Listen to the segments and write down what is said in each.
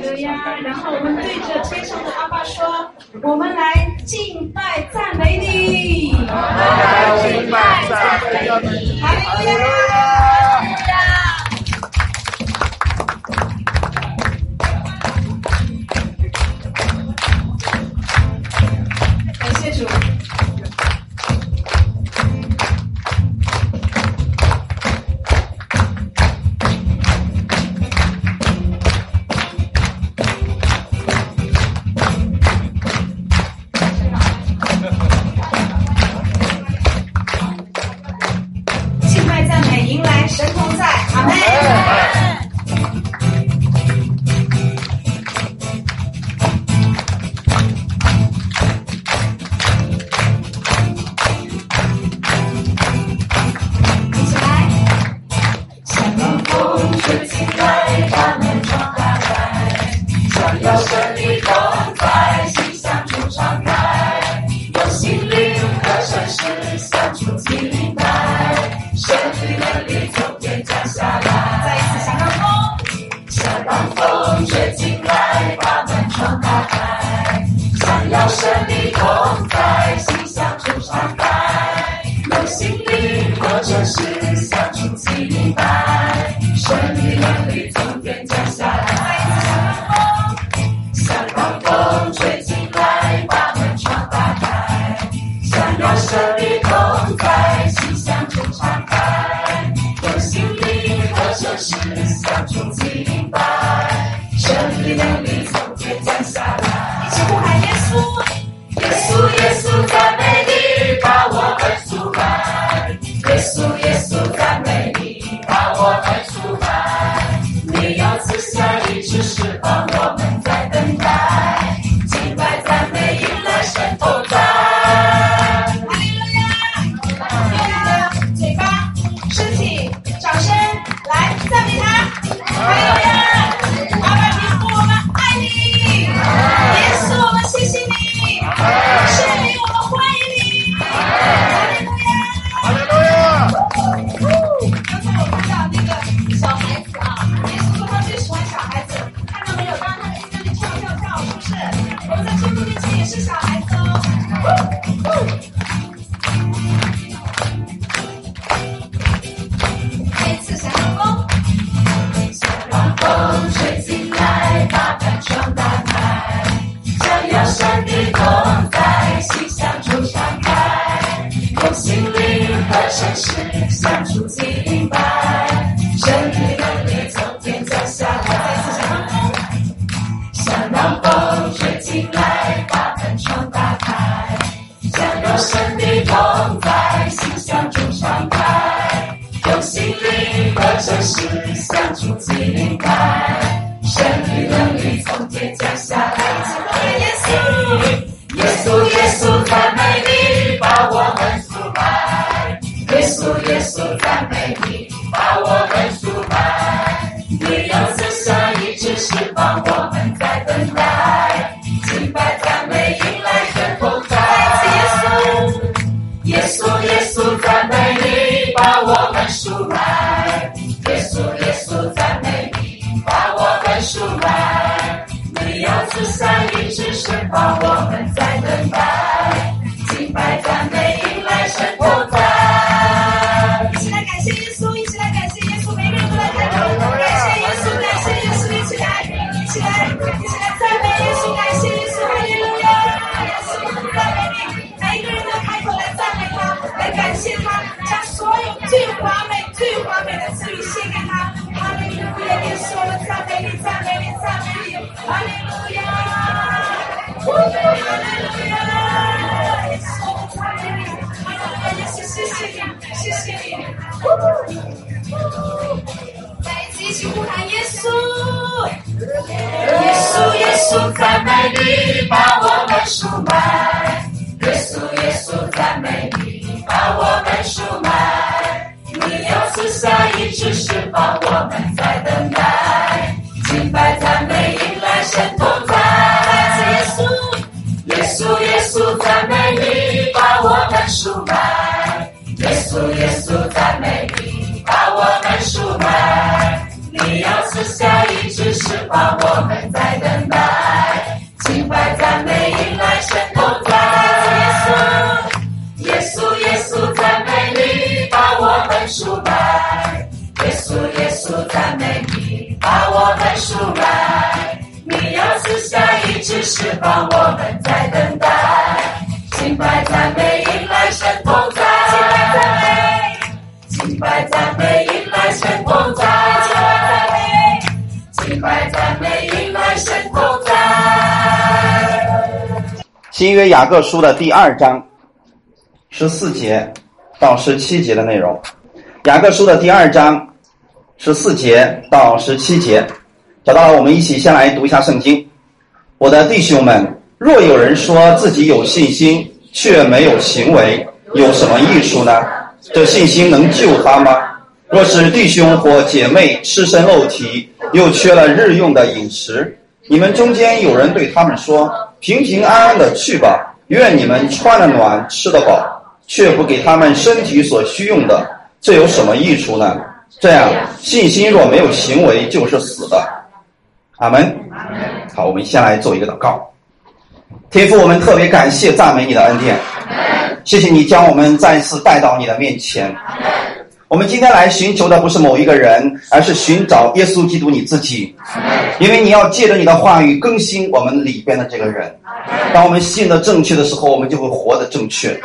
的呀，然后我们对着天上的阿爸说：“我们来敬拜赞美你，敬拜赞美你。”只释放，我们在等待，敬拜赞美迎来神同在。耶稣，耶稣，耶稣，赞美你把我们赎买。耶稣，耶稣，赞美你把我们赎买。你要赐下一直释放，我们在等待，敬拜赞美迎来神同在。耶稣，耶稣，耶稣，赞美你把我们赎买。出来。你要赐下一直释放，我们在等待。敬拜赞美迎来神同在，敬拜赞美迎来神同在，敬拜赞美迎来神同在。新约雅各书的第二章十四节到十七节的内容。雅各书的第二章十四节到十七节，找到了，我们一起先来读一下圣经。我的弟兄们，若有人说自己有信心，却没有行为，有什么益处呢？这信心能救他吗？若是弟兄或姐妹赤身露体，又缺了日用的饮食，你们中间有人对他们说：“平平安安的去吧，愿你们穿得暖，吃得饱，却不给他们身体所需用的，这有什么益处呢？”这样，信心若没有行为，就是死的。阿门。好，我们先来做一个祷告。天父，我们特别感谢赞美你的恩典，谢谢你将我们再次带到你的面前。我们今天来寻求的不是某一个人，而是寻找耶稣基督你自己，因为你要借着你的话语更新我们里边的这个人。当我们信的正确的时候，我们就会活得正确，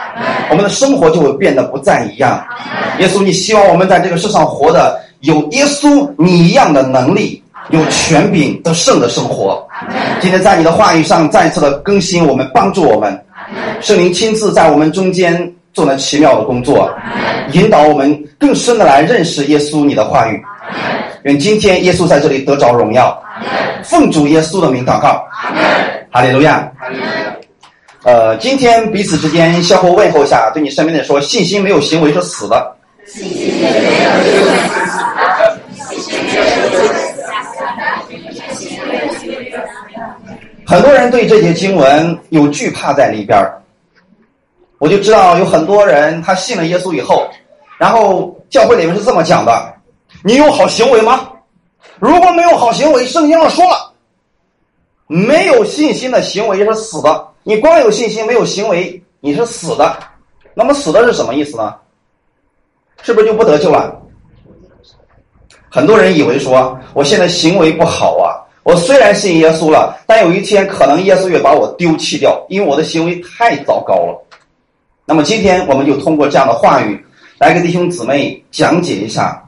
我们的生活就会变得不再一样。耶稣，你希望我们在这个世上活的有耶稣你一样的能力，有权柄得胜的生活。今天在你的话语上再次的更新我们，帮助我们，圣灵亲自在我们中间做了奇妙的工作，引导我们更深的来认识耶稣你的话语。愿今天耶稣在这里得着荣耀，奉主耶稣的名祷告，哈利路亚。呃，今天彼此之间相互问候一下，对你身边的人说：信心没有行为是死的。很多人对这节经文有惧怕在里边儿，我就知道有很多人他信了耶稣以后，然后教会里面是这么讲的：你有好行为吗？如果没有好行为，圣经上说了，没有信心的行为是死的。你光有信心没有行为，你是死的。那么死的是什么意思呢？是不是就不得救了？很多人以为说，我现在行为不好啊，我虽然信耶稣了，但有一天可能耶稣也把我丢弃掉，因为我的行为太糟糕了。那么今天我们就通过这样的话语，来给弟兄姊妹讲解一下，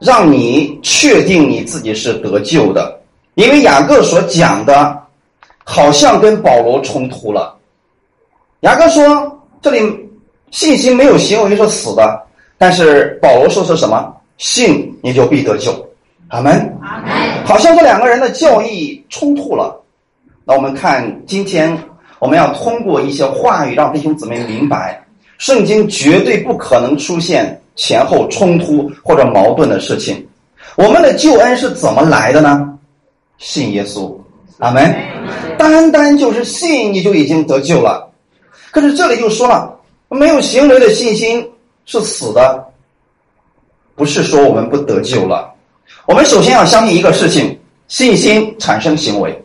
让你确定你自己是得救的。因为雅各所讲的，好像跟保罗冲突了。雅各说，这里信心没有行为是死的，但是保罗说是什么？信你就必得救，阿门。好像这两个人的教义冲突了。那我们看今天我们要通过一些话语让弟兄姊妹明白，圣经绝对不可能出现前后冲突或者矛盾的事情。我们的救恩是怎么来的呢？信耶稣，阿门。单单就是信你就已经得救了。可是这里就说了，没有行为的信心是死的。不是说我们不得救了，我们首先要相信一个事情：信心产生行为。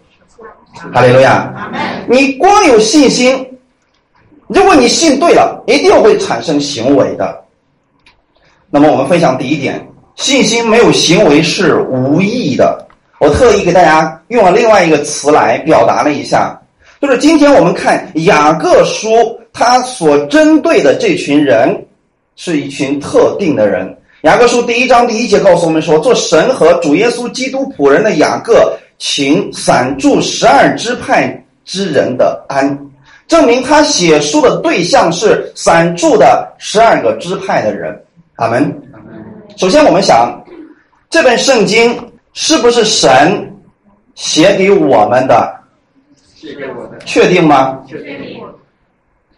哈利路亚！你光有信心，如果你信对了，一定会产生行为的。那么我们分享第一点：信心没有行为是无意的。我特意给大家用了另外一个词来表达了一下，就是今天我们看雅各书，他所针对的这群人是一群特定的人。雅各书第一章第一节告诉我们说：“做神和主耶稣基督仆人的雅各，请散住十二支派之人的安，证明他写书的对象是散住的十二个支派的人。”阿门。首先，我们想，这本圣经是不是神写给我们的？写给我的，确定吗？确定。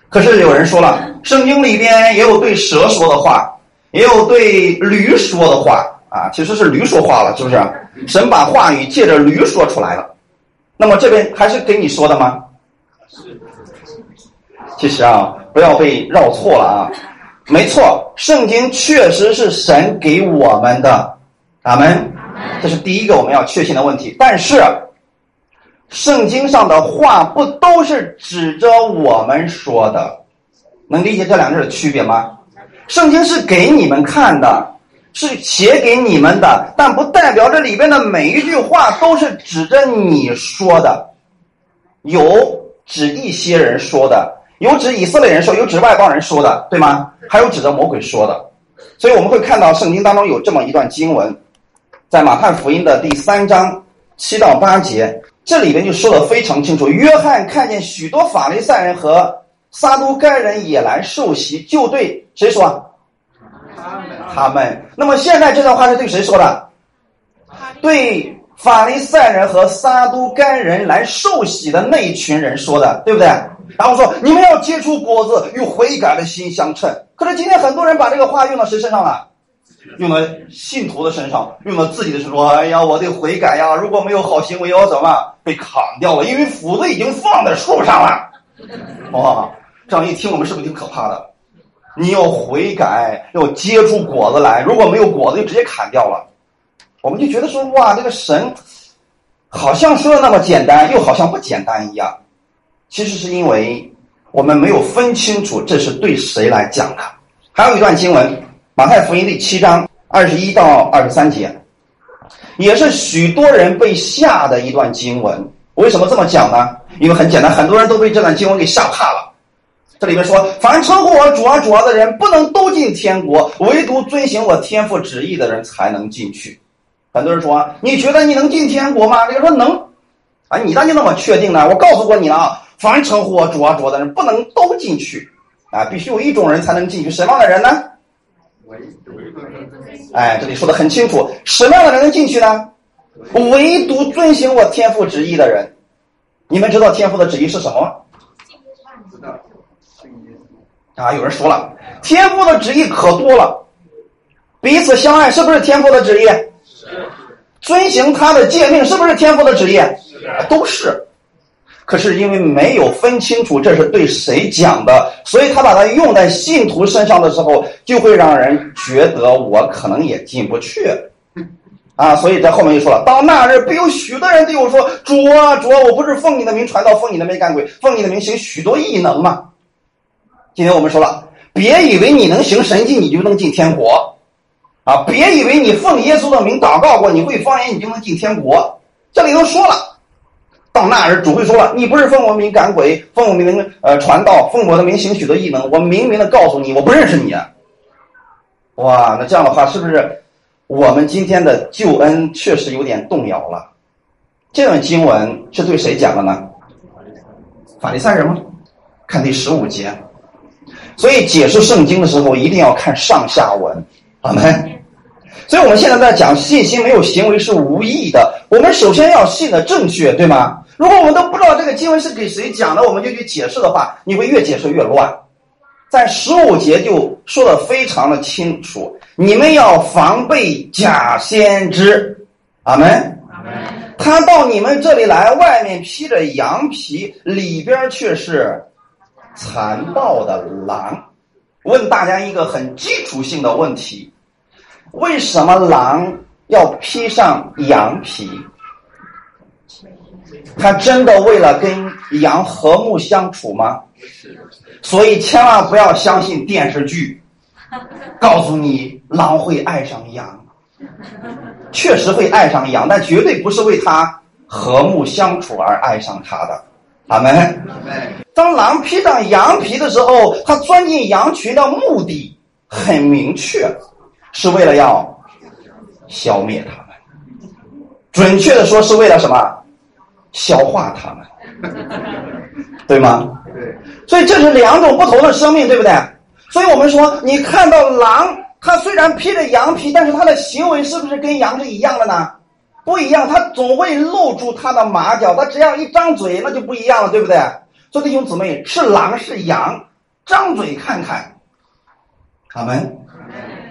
可是有人说了，圣经里边也有对蛇说的话。也有对驴说的话啊，其实是驴说话了，是不是？神把话语借着驴说出来了。那么这边还是给你说的吗？其实啊，不要被绕错了啊。没错，圣经确实是神给我们的，阿门。这是第一个我们要确信的问题。但是，圣经上的话不都是指着我们说的？能理解这两者的区别吗？圣经是给你们看的，是写给你们的，但不代表这里边的每一句话都是指着你说的，有指一些人说的，有指以色列人说，有指外邦人说的，对吗？还有指着魔鬼说的。所以我们会看到圣经当中有这么一段经文，在马太福音的第三章七到八节，这里边就说的非常清楚。约翰看见许多法利赛人和撒都该人也来受洗，就对谁说？他们。他们那么现在这段话是对谁说的？对法利赛人和撒都该人来受洗的那一群人说的，对不对？然后说你们要结出果子，与悔改的心相称。可是今天很多人把这个话用到谁身上了？用到信徒的身上，用到自己的身上：“哎呀，我得悔改呀！如果没有好行为，要怎么被砍掉了？因为斧子已经放在树上了。”哇，这样一听，我们是不是挺可怕的？你要悔改，要结出果子来，如果没有果子，就直接砍掉了。我们就觉得说：“哇，这个神好像说的那么简单，又好像不简单一样。”其实是因为我们没有分清楚这是对谁来讲的。还有一段经文。马太福音第七章二十一到二十三节，也是许多人被吓的一段经文。为什么这么讲呢？因为很简单，很多人都被这段经文给吓怕了。这里面说，凡称呼我主啊主啊的人，不能都进天国，唯独遵行我天父旨意的人才能进去。很多人说，你觉得你能进天国吗？这个说能。啊，你咋就那么确定呢？我告诉过你了啊，凡称呼我主啊主啊的人，不能都进去，啊，必须有一种人才能进去。什么样的人呢？哎，这里说的很清楚，什么样的人能进去呢？唯独遵行我天父旨意的人。你们知道天父的旨意是什么吗？知道。啊，有人说了，天父的旨意可多了，彼此相爱是不是天父的旨意？是。遵行他的诫命是不是天父的旨意？是。都是。可是因为没有分清楚这是对谁讲的，所以他把它用在信徒身上的时候，就会让人觉得我可能也进不去，啊！所以在后面又说了，到那日必有许多人对我说：“主啊，主啊，我不是奉你的名传道，奉你的名干鬼，奉你的名行许多异能吗？”今天我们说了，别以为你能行神迹，你就能进天国，啊！别以为你奉耶稣的名祷告过，你会方言，你就能进天国。这里头说了。到那儿，主会说了：“你不是奉我名赶鬼，奉我名呃传道，奉我的名行许多异能。我明明的告诉你，我不认识你啊。”哇，那这样的话，是不是我们今天的救恩确实有点动摇了？这段经文是对谁讲的呢？法利赛人吗？看第十五节。所以解释圣经的时候，一定要看上下文，好没？所以我们现在在讲信心没有行为是无意的。我们首先要信的正确，对吗？如果我们都不知道这个经文是给谁讲的，我们就去解释的话，你会越解释越乱。在十五节就说的非常的清楚，你们要防备假先知。阿门。阿门。他到你们这里来，外面披着羊皮，里边却是残暴的狼。问大家一个很基础性的问题：为什么狼要披上羊皮？他真的为了跟羊和睦相处吗？所以千万不要相信电视剧，告诉你狼会爱上羊，确实会爱上羊，但绝对不是为他和睦相处而爱上他的。阿门。当狼披上羊皮的时候，它钻进羊群的目的很明确，是为了要消灭他们。准确的说，是为了什么？消化它们，对吗？对。所以这是两种不同的生命，对不对？所以我们说，你看到狼，它虽然披着羊皮，但是它的行为是不是跟羊是一样的呢？不一样，它总会露出它的马脚，它只要一张嘴，那就不一样了，对不对？所以弟兄姊妹，是狼是羊，张嘴看看，他们。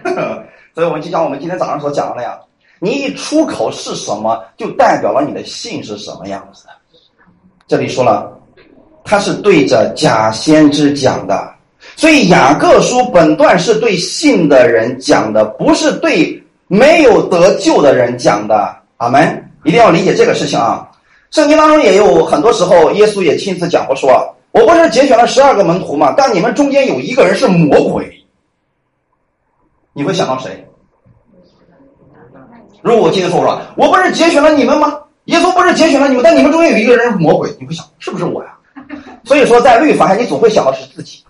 所以我们就像我们今天早上所讲的那样。你一出口是什么，就代表了你的信是什么样子的。这里说了，他是对着假先知讲的，所以雅各书本段是对信的人讲的，不是对没有得救的人讲的。阿门！一定要理解这个事情啊。圣经当中也有很多时候，耶稣也亲自讲过，说我不是节选了十二个门徒吗？但你们中间有一个人是魔鬼，你会想到谁？如果我今天说说，我不是节选了你们吗？耶稣不是节选了你们，但你们中间有一个人魔鬼，你会想是不是我呀？所以说，在律法下，你总会想到是自己，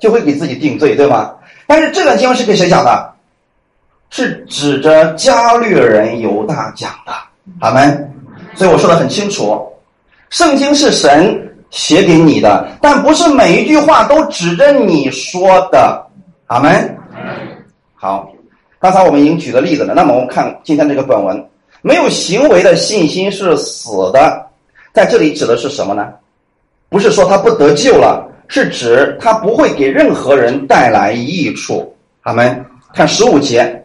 就会给自己定罪，对吗？但是这段经文是给谁讲的？是指着加略人犹大讲的，阿门。所以我说的很清楚，圣经是神写给你的，但不是每一句话都指着你说的，阿门。好，刚才我们已经举了例子了，那么我们看今天这个本文，没有行为的信心是死的，在这里指的是什么呢？不是说他不得救了，是指他不会给任何人带来益处，阿门。看十五节。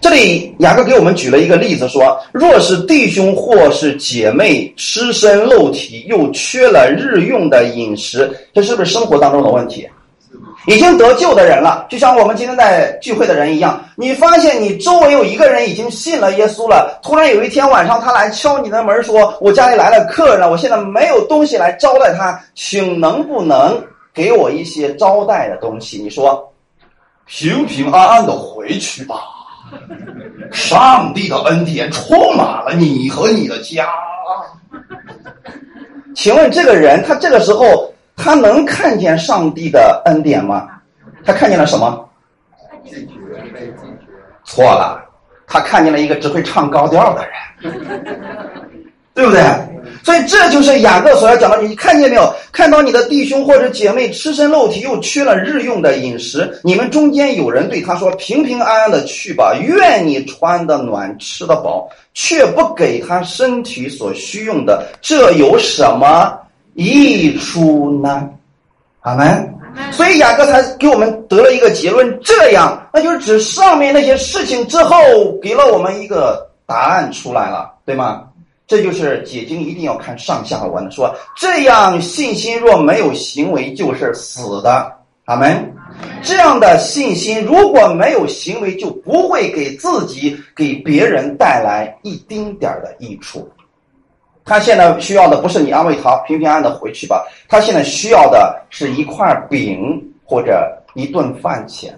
这里雅各给我们举了一个例子，说：若是弟兄或是姐妹失身肉体，又缺了日用的饮食，这是不是生活当中的问题？已经得救的人了，就像我们今天在聚会的人一样，你发现你周围有一个人已经信了耶稣了，突然有一天晚上他来敲你的门，说：“我家里来了客人了，我现在没有东西来招待他，请能不能给我一些招待的东西？”你说，平平安安的回去吧。上帝的恩典充满了你和你的家。请问这个人，他这个时候他能看见上帝的恩典吗？他看见了什么？错了，他看见了一个只会唱高调的人，对不对？所以这就是雅各所要讲的，你看见没有？看到你的弟兄或者姐妹吃身肉体，又缺了日用的饮食，你们中间有人对他说：“平平安安的去吧，愿你穿的暖，吃的饱，却不给他身体所需用的，这有什么益处呢？”阿门。所以雅各才给我们得了一个结论，这样，那就是指上面那些事情之后，给了我们一个答案出来了，对吗？这就是解经一定要看上下文，说这样信心若没有行为就是死的，阿门。这样的信心如果没有行为，就不会给自己、给别人带来一丁点儿的益处。他现在需要的不是你安慰他平平安安的回去吧，他现在需要的是一块饼或者一顿饭钱，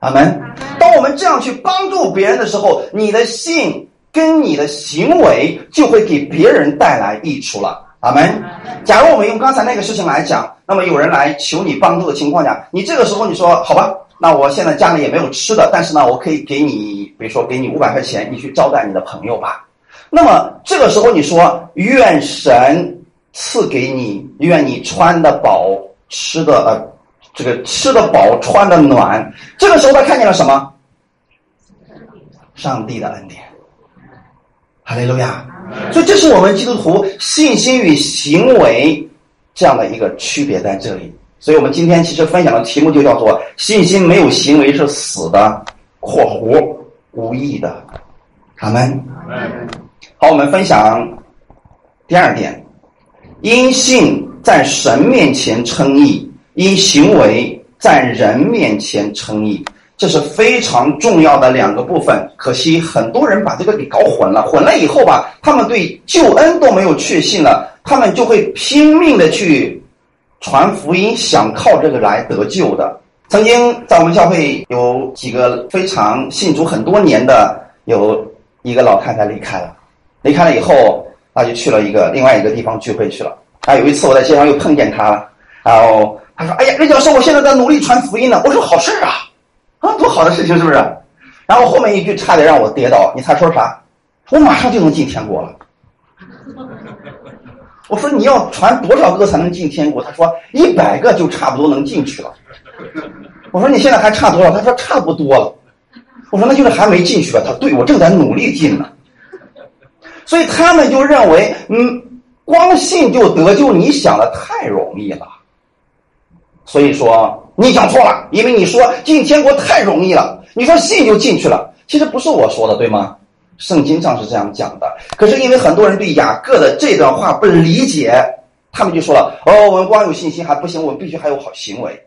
阿门。当我们这样去帮助别人的时候，你的信。跟你的行为就会给别人带来益处了，阿门。假如我们用刚才那个事情来讲，那么有人来求你帮助的情况下，你这个时候你说好吧，那我现在家里也没有吃的，但是呢，我可以给你，比如说给你五百块钱，你去招待你的朋友吧。那么这个时候你说愿神赐给你，愿你穿的饱，吃的呃，这个吃的饱，穿的暖。这个时候他看见了什么？上帝的恩典。哈利路亚！所以这是我们基督徒信心与行为这样的一个区别在这里。所以我们今天其实分享的题目就叫做“信心没有行为是死的”（括弧无意的）。阿门。好，我们分享第二点：因信在神面前称义，因行为在人面前称义。这是非常重要的两个部分，可惜很多人把这个给搞混了。混了以后吧，他们对救恩都没有确信了，他们就会拼命的去传福音，想靠这个来得救的。曾经在我们教会有几个非常信主很多年的，有一个老太太离开了，离开了以后，他就去了一个另外一个地方聚会去了。啊，有一次我在街上又碰见他了，然后他说：“哎呀，任教授，我现在在努力传福音呢。”我说：“好事啊。”啊，多好的事情是不是？然后后面一句差点让我跌倒，你猜说啥？我马上就能进天国了。我说你要传多少个才能进天国？他说一百个就差不多能进去了。我说你现在还差多少？他说差不多了。我说那就是还没进去吧？他对我正在努力进呢。所以他们就认为，嗯，光信就得救，你想的太容易了。所以说。你想错了，因为你说进天国太容易了，你说信就进去了，其实不是我说的，对吗？圣经上是这样讲的。可是因为很多人对雅各的这段话不理解，他们就说了：“哦，我们光有信心还不行，我们必须还有好行为。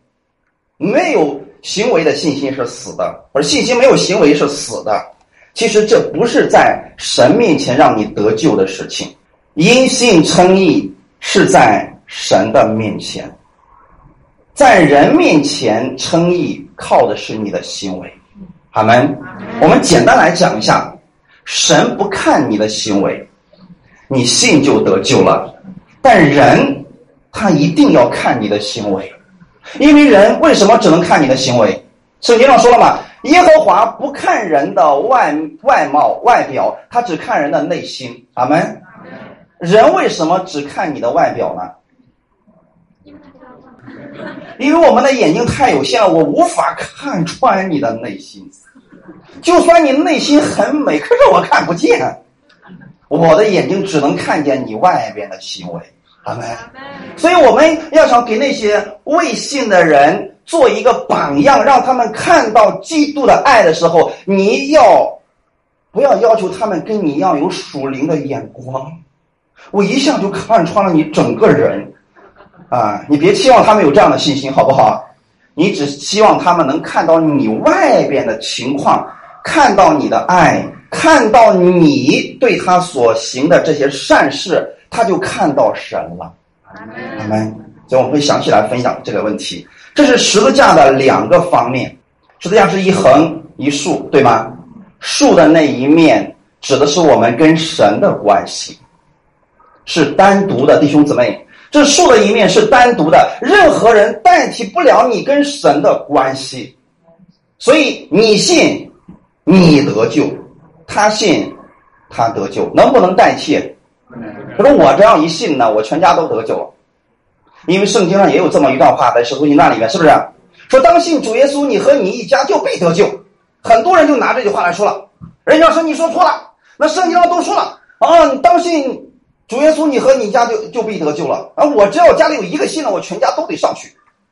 没有行为的信心是死的，而信心没有行为是死的。其实这不是在神面前让你得救的事情，因信称义是在神的面前。”在人面前称义，靠的是你的行为。好们，我们简单来讲一下，神不看你的行为，你信就得救了。但人他一定要看你的行为，因为人为什么只能看你的行为？圣经上说了嘛，耶和华不看人的外外貌外表，他只看人的内心。阿门。人为什么只看你的外表呢？因为我们的眼睛太有限了，我无法看穿你的内心。就算你内心很美，可是我看不见。我的眼睛只能看见你外边的行为，阿门。所以我们要想给那些未信的人做一个榜样，让他们看到基督的爱的时候，你要不要要求他们跟你一样有属灵的眼光？我一下就看穿了你整个人。啊，你别期望他们有这样的信心，好不好？你只希望他们能看到你外边的情况，看到你的爱，看到你对他所行的这些善事，他就看到神了。阿门。所以我们会详细来分享这个问题。这是十字架的两个方面，十字架是一横一竖，对吗？竖的那一面指的是我们跟神的关系，是单独的，弟兄姊妹。这竖的一面是单独的，任何人代替不了你跟神的关系，所以你信，你得救；他信，他得救。能不能代替？他说我这样一信呢，我全家都得救了。因为圣经上也有这么一段话，在使徒行传里面，是不是？说当信主耶稣，你和你一家就必得救。很多人就拿这句话来说了，人家说你说错了，那圣经上都说了啊，当信。主耶稣，你和你家就就必得救了啊！我只要家里有一个信了，我全家都得上去，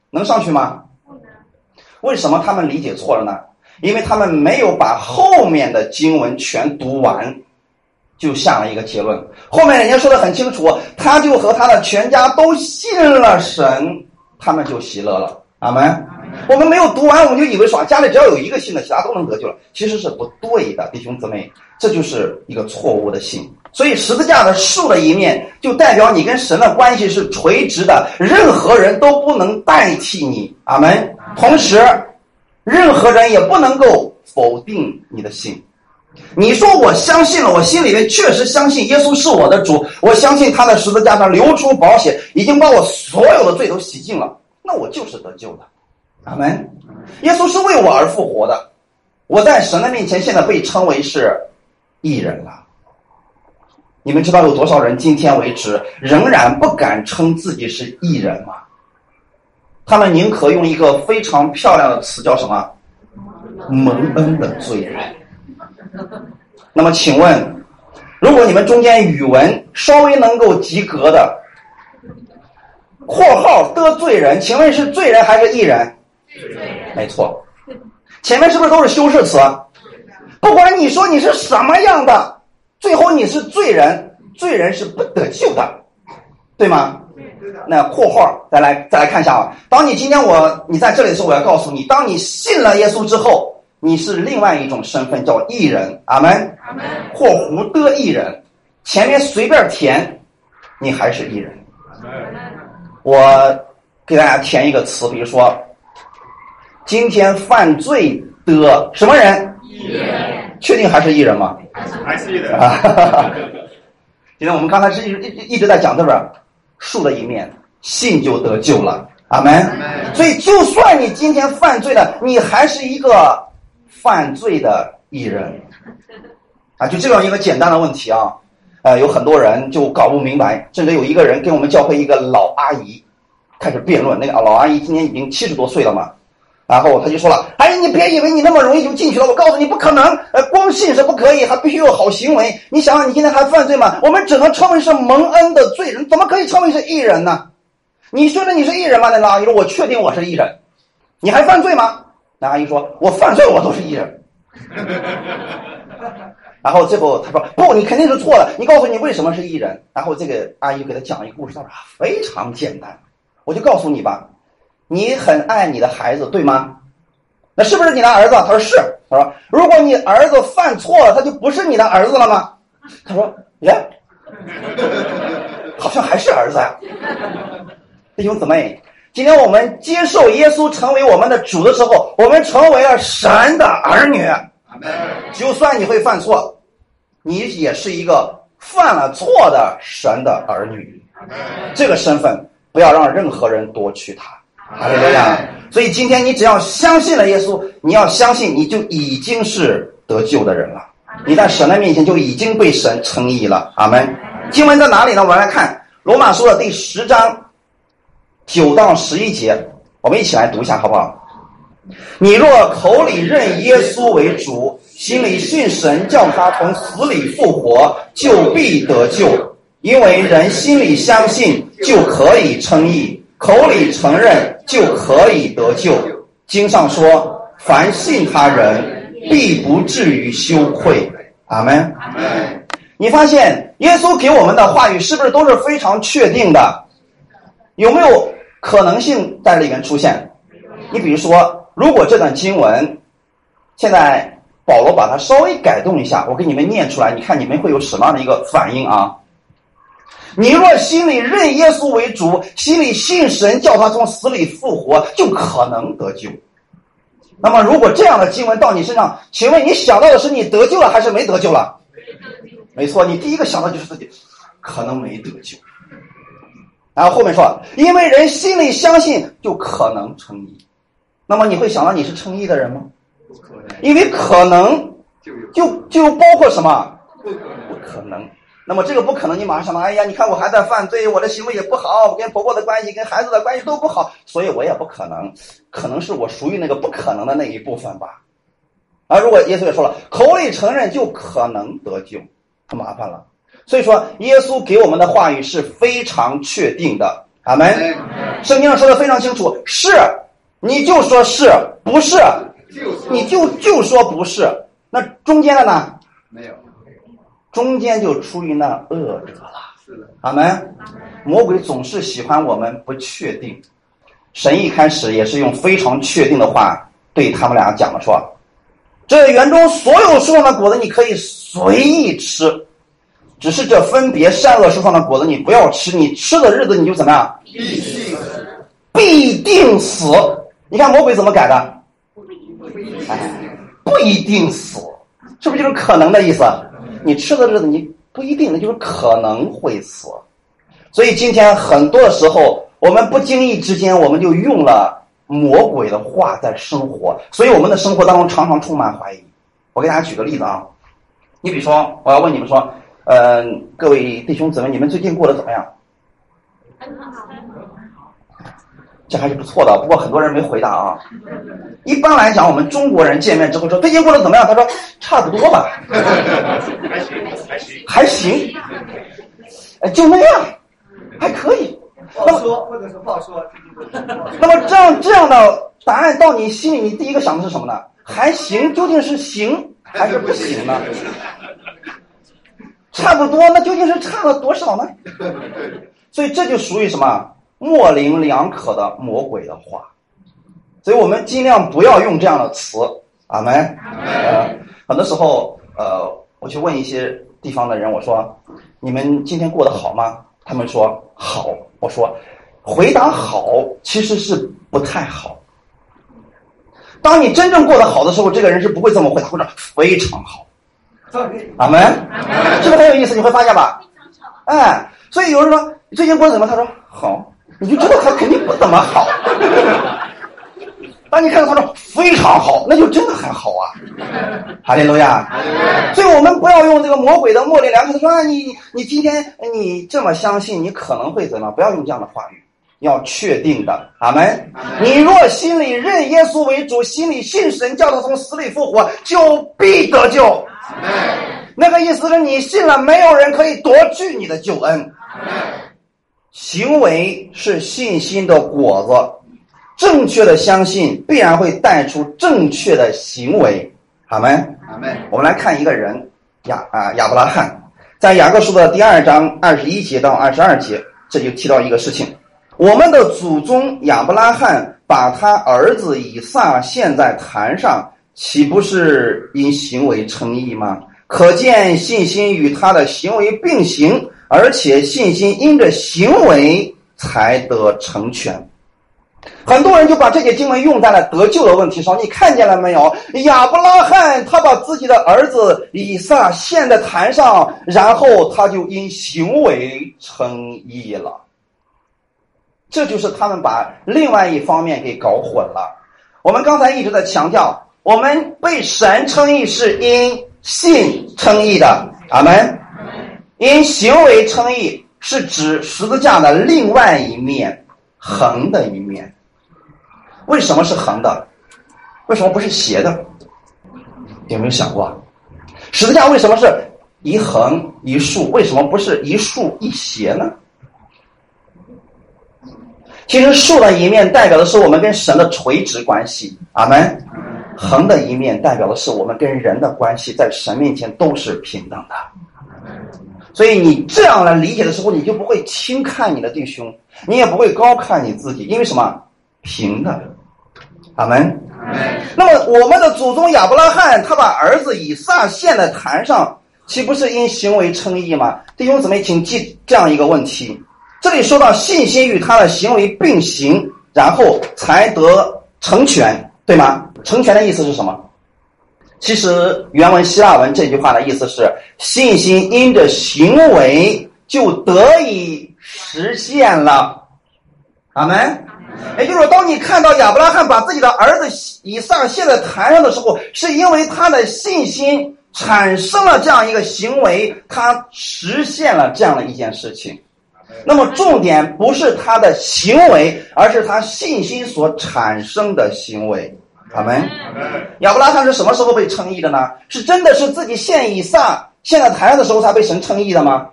能上去吗？为什么他们理解错了呢？因为他们没有把后面的经文全读完，就下了一个结论。后面人家说的很清楚，他就和他的全家都信了神，他们就喜乐了。阿门。我们没有读完，我们就以为说家里只要有一个信的，其他都能得救了，其实是不对的，弟兄姊妹，这就是一个错误的信。所以十字架的竖的一面，就代表你跟神的关系是垂直的，任何人都不能代替你。阿门。同时，任何人也不能够否定你的信。你说我相信了，我心里面确实相信耶稣是我的主，我相信他在十字架上流出宝血，已经把我所有的罪都洗净了，那我就是得救的。阿门。耶稣是为我而复活的，我在神的面前现在被称为是义人了。你们知道有多少人今天为止仍然不敢称自己是艺人吗？他们宁可用一个非常漂亮的词叫什么“蒙恩的罪人”。那么，请问，如果你们中间语文稍微能够及格的（括号的罪人），请问是罪人还是艺人？没错，前面是不是都是修饰词？不管你说你是什么样的。最后你是罪人，罪人是不得救的，对吗？那括号再来再来看一下啊。当你今天我你在这里的时候，我要告诉你，当你信了耶稣之后，你是另外一种身份，叫艺人。阿门。阿门。括弧的艺人，前面随便填，你还是艺人。我给大家填一个词，比如说，今天犯罪的什么人？艺人。确定还是艺人吗？还是艺人啊！今天我们刚才是一一一直在讲，对不是？树的一面，信就得救了，阿门。所以，就算你今天犯罪了，你还是一个犯罪的艺人啊！就这样一个简单的问题啊，呃，有很多人就搞不明白，甚至有一个人跟我们教会一个老阿姨开始辩论，那个老阿姨今年已经七十多岁了嘛。然后他就说了：“哎，你别以为你那么容易就进去了，我告诉你不可能。呃，光信是不可以，还必须有好行为。你想想，你今天还犯罪吗？我们只能称为是蒙恩的罪人，怎么可以称为是艺人呢？你说的你是艺人吗？那阿姨说：我确定我是艺人。你还犯罪吗？阿姨说：我犯罪我都是艺人。然后最后他说：不，你肯定是错了。你告诉你为什么是艺人？然后这个阿姨给他讲一个故事，他说非常简单，我就告诉你吧。”你很爱你的孩子，对吗？那是不是你的儿子？他说是。他说，如果你儿子犯错了，他就不是你的儿子了吗？他说，耶，好像还是儿子呀。弟兄姊妹，今天我们接受耶稣成为我们的主的时候，我们成为了神的儿女。就算你会犯错，你也是一个犯了错的神的儿女。这个身份不要让任何人夺去它。哈利路亚！所以今天你只要相信了耶稣，你要相信你就已经是得救的人了。你在神的面前就已经被神称义了。阿门。经文在哪里呢？我们来看罗马书的第十章九到十一节，我们一起来读一下，好不好？你若口里认耶稣为主，心里信神叫他从死里复活，就必得救。因为人心里相信就可以称义，口里承认就可以得救。经上说：“凡信他人，必不至于羞愧。”阿门。你发现耶稣给我们的话语是不是都是非常确定的？有没有可能性在里面出现？你比如说。如果这段经文，现在保罗把它稍微改动一下，我给你们念出来，你看你们会有什么样的一个反应啊？你若心里认耶稣为主，心里信神叫他从死里复活，就可能得救。那么，如果这样的经文到你身上，请问你想到的是你得救了还是没得救了？没错，你第一个想到就是自己可能没得救。然后后面说，因为人心里相信，就可能成义。那么你会想到你是称义的人吗？因为可能就就包括什么？不可能。那么这个不可能，你马上想到，哎呀，你看我还在犯罪，我的行为也不好，我跟婆婆的关系、跟孩子的关系都不好，所以我也不可能。可能是我属于那个不可能的那一部分吧。啊，如果耶稣也说了，口里承认就可能得救，很麻烦了。所以说，耶稣给我们的话语是非常确定的。阿门。圣经上说的非常清楚，是。你就说是不是？你就就说不是。那中间的呢？没有。中间就出于那恶者了。是的。阿门。魔鬼总是喜欢我们不确定。神一开始也是用非常确定的话对他们俩讲了说：“这园中所有树上的果子你可以随意吃，只是这分别善恶树上的果子你不要吃。你吃的日子你就怎么样？必定死。必定死。”你看魔鬼怎么改的？哎，不一定死，是不是就是可能的意思？你吃的日子你不一定，那就是可能会死。所以今天很多的时候，我们不经意之间，我们就用了魔鬼的话在生活，所以我们的生活当中常常充满怀疑。我给大家举个例子啊，你比如说，我要问你们说，嗯，各位弟兄姊妹，你们最近过得怎么样？这还是不错的，不过很多人没回答啊。一般来讲，我们中国人见面之后说最近过得怎么样？他说差不多吧，还行还行还行，哎就那样，还可以。不好说，或者是不好说。那么这样这样的答案到你心里，你第一个想的是什么呢？还行，究竟是行还是不行呢？差不多，那究竟是差了多少呢？所以这就属于什么？模棱两可的魔鬼的话，所以我们尽量不要用这样的词。阿门。呃，很多时候，呃，我去问一些地方的人，我说：“你们今天过得好吗？”他们说：“好。”我说：“回答好其实是不太好。当你真正过得好的时候，这个人是不会这么回答，或者非常好。” 阿门。是不是很有意思？你会发现吧？哎，所以有人说：“最近过得怎么？”他说：“好。”你就知道他肯定不怎么好。当你看到他说非常好，那就真的很好啊！哈利路亚！所以我们不要用这个魔鬼的模棱两可的说啊，你你今天你这么相信，你可能会怎么？不要用这样的话语，要确定的。阿门！你若心里认耶稣为主，心里信神叫他从死里复活，就必得救。那个意思是你信了，没有人可以夺去你的救恩。行为是信心的果子，正确的相信必然会带出正确的行为。好没？好没？我们来看一个人亚啊亚伯拉罕，在雅各书的第二章二十一节到二十二节，这就提到一个事情：我们的祖宗亚伯拉罕把他儿子以撒献在坛上，岂不是因行为称义吗？可见信心与他的行为并行。而且信心因着行为才得成全。很多人就把这些经文用在了得救的问题上。你看见了没有？亚伯拉罕他把自己的儿子以撒献在坛上，然后他就因行为称义了。这就是他们把另外一方面给搞混了。我们刚才一直在强调，我们被神称义是因信称义的，阿门。因行为称义是指十字架的另外一面，横的一面。为什么是横的？为什么不是斜的？有没有想过？十字架为什么是一横一竖？为什么不是一竖一斜呢？其实竖的一面代表的是我们跟神的垂直关系，阿门。横的一面代表的是我们跟人的关系，在神面前都是平等的。所以你这样来理解的时候，你就不会轻看你的弟兄，你也不会高看你自己，因为什么？平的，阿门。那么我们的祖宗亚伯拉罕，他把儿子以撒献在坛上，岂不是因行为称义吗？弟兄姊妹，请记这样一个问题：这里说到信心与他的行为并行，然后才得成全，对吗？成全的意思是什么？其实原文希腊文这句话的意思是：信心因着行为就得以实现了，阿门。也就是说，当你看到亚伯拉罕把自己的儿子以撒献在坛上的时候，是因为他的信心产生了这样一个行为，他实现了这样的一件事情。那么重点不是他的行为，而是他信心所产生的行为。阿门。亚伯拉罕是什么时候被称义的呢？是真的是自己献以撒献在台上的时候才被神称义的吗？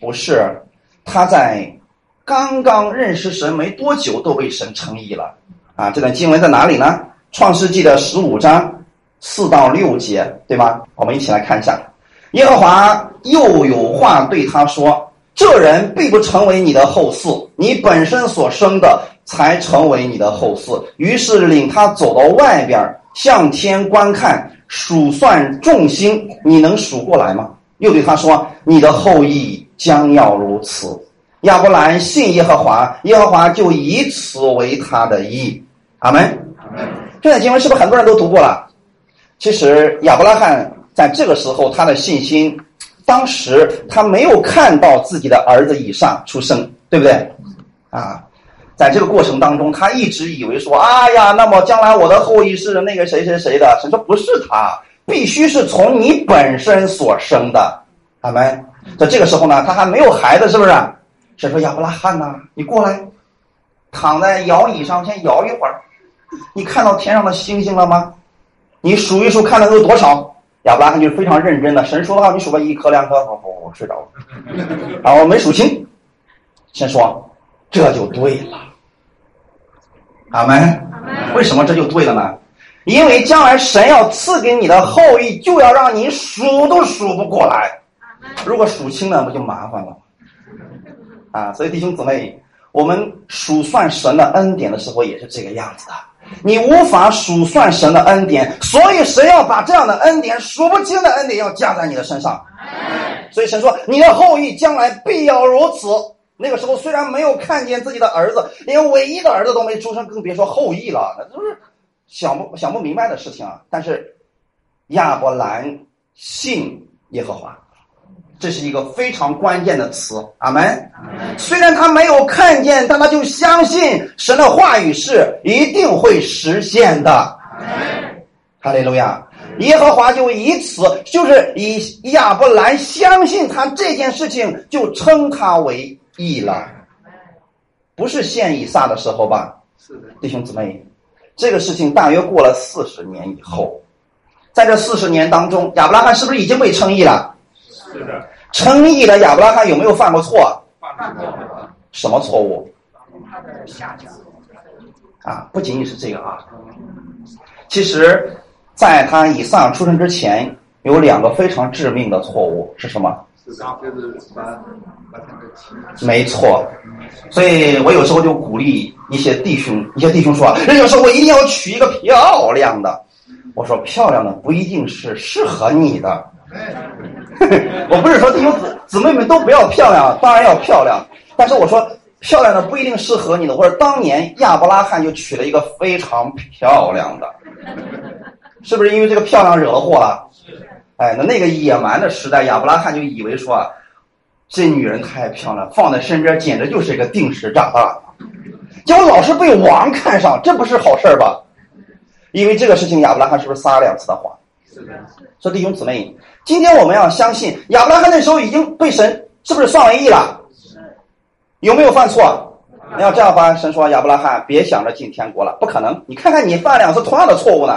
不是，他在。刚刚认识神没多久，都被神称义了，啊！这段经文在哪里呢？创世纪的十五章四到六节，对吗？我们一起来看一下。耶和华又有话对他说：“这人必不成为你的后嗣，你本身所生的才成为你的后嗣。”于是领他走到外边，向天观看，数算众星，你能数过来吗？又对他说：“你的后裔将要如此。”亚伯兰信耶和华，耶和华就以此为他的义。阿门。这段经文是不是很多人都读过了？其实亚伯拉罕在这个时候他的信心，当时他没有看到自己的儿子以上出生，对不对？啊，在这个过程当中，他一直以为说：“哎呀，那么将来我的后裔是那个谁谁谁的。”神说：“不是他，必须是从你本身所生的。”阿门。在这个时候呢，他还没有孩子，是不是？神说：“亚伯拉罕呐，你过来，躺在摇椅上先摇一会儿。你看到天上的星星了吗？你数一数，看到有多少？”亚伯拉罕就非常认真的。神说的话，你数吧，一颗两颗，好好好，睡着了。啊，我没数清。先说，这就对了。阿门。为什么这就对了呢？因为将来神要赐给你的后裔，就要让你数都数不过来。如果数清了，不就麻烦了？啊，所以弟兄姊妹，我们数算神的恩典的时候也是这个样子的。你无法数算神的恩典，所以神要把这样的恩典、数不清的恩典要加在你的身上。所以神说，你的后裔将来必要如此。那个时候虽然没有看见自己的儿子，连唯一的儿子都没出生，更别说后裔了，那都是想不想不明白的事情啊。但是亚伯兰信耶和华。这是一个非常关键的词，阿门。虽然他没有看见，但他就相信神的话语是一定会实现的。哈利路亚！耶和华就以此，就是以亚伯兰相信他这件事情，就称他为义了。不是献以撒的时候吧？是的，弟兄姊妹，这个事情大约过了四十年以后，在这四十年当中，亚伯拉罕是不是已经被称义了？是的，称义的亚伯拉罕有没有犯过错？犯过。什么错误？啊，不仅仅是这个啊。其实，在他以撒出生之前，有两个非常致命的错误，是什么？没错。所以我有时候就鼓励一些弟兄，一些弟兄说：“人家说我一定要娶一个漂亮的。”我说：“漂亮的不一定是适合你的。”我不是说弟兄姊姊妹们都不要漂亮，当然要漂亮。但是我说，漂亮的不一定适合你的，或者当年亚伯拉罕就娶了一个非常漂亮的，是不是因为这个漂亮惹了祸了？哎，那那个野蛮的时代，亚伯拉罕就以为说啊，这女人太漂亮，放在身边简直就是一个定时炸弹。结果老是被王看上，这不是好事儿吧？因为这个事情，亚伯拉罕是不是撒了两次的谎？是的，说弟兄姊妹，今天我们要相信亚伯拉罕那时候已经被神是不是算为义了？有没有犯错？你要这样发，神说亚伯拉罕别想着进天国了，不可能。你看看你犯两次同样的错误呢，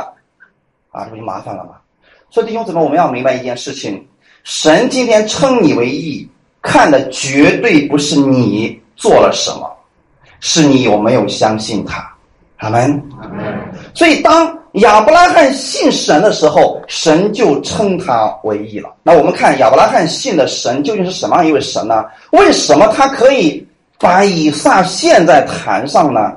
啊，这不就麻烦了吗？所以弟兄姊妹，我们要明白一件事情：神今天称你为义，看的绝对不是你做了什么，是你有没有相信他。阿门。所以当亚伯拉罕信神的时候，神就称他为义了。那我们看亚伯拉罕信的神究竟是什么样一位神呢？为什么他可以把以撒献在坛上呢？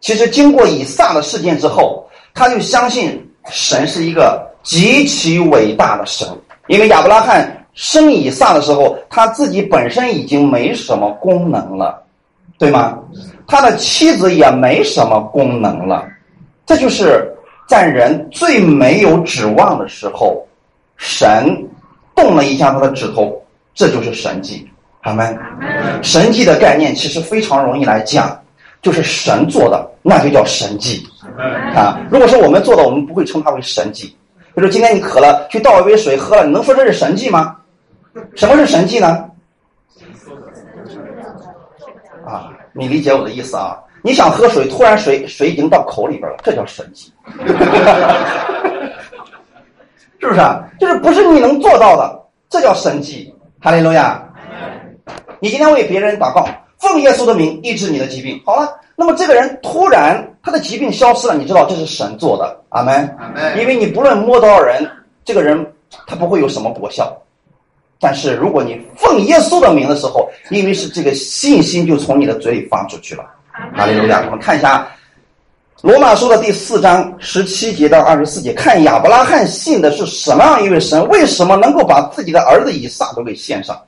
其实经过以撒的事件之后，他就相信神是一个极其伟大的神。因为亚伯拉罕生以撒的时候，他自己本身已经没什么功能了，对吗？他的妻子也没什么功能了，这就是在人最没有指望的时候，神动了一下他的指头，这就是神迹。阿门。神迹的概念其实非常容易来讲，就是神做的，那就叫神迹啊。如果是我们做的，我们不会称它为神迹。比如说今天你渴了，去倒一杯水喝了，你能说这是神迹吗？什么是神迹呢？啊，你理解我的意思啊？你想喝水，突然水水已经到口里边了，这叫神迹，是不是啊？就是不是你能做到的，这叫神迹。哈利路亚！你今天为别人祷告，奉耶稣的名医治你的疾病，好了，那么这个人突然他的疾病消失了，你知道这是神做的，阿门。阿门因为你不论摸多少人，这个人他不会有什么果效。但是如果你奉耶稣的名的时候，因为是这个信心就从你的嘴里发出去了。哈利路亚！我们看一下罗马书的第四章十七节到二十四节，看亚伯拉罕信的是什么样一位神？为什么能够把自己的儿子以撒都给献上？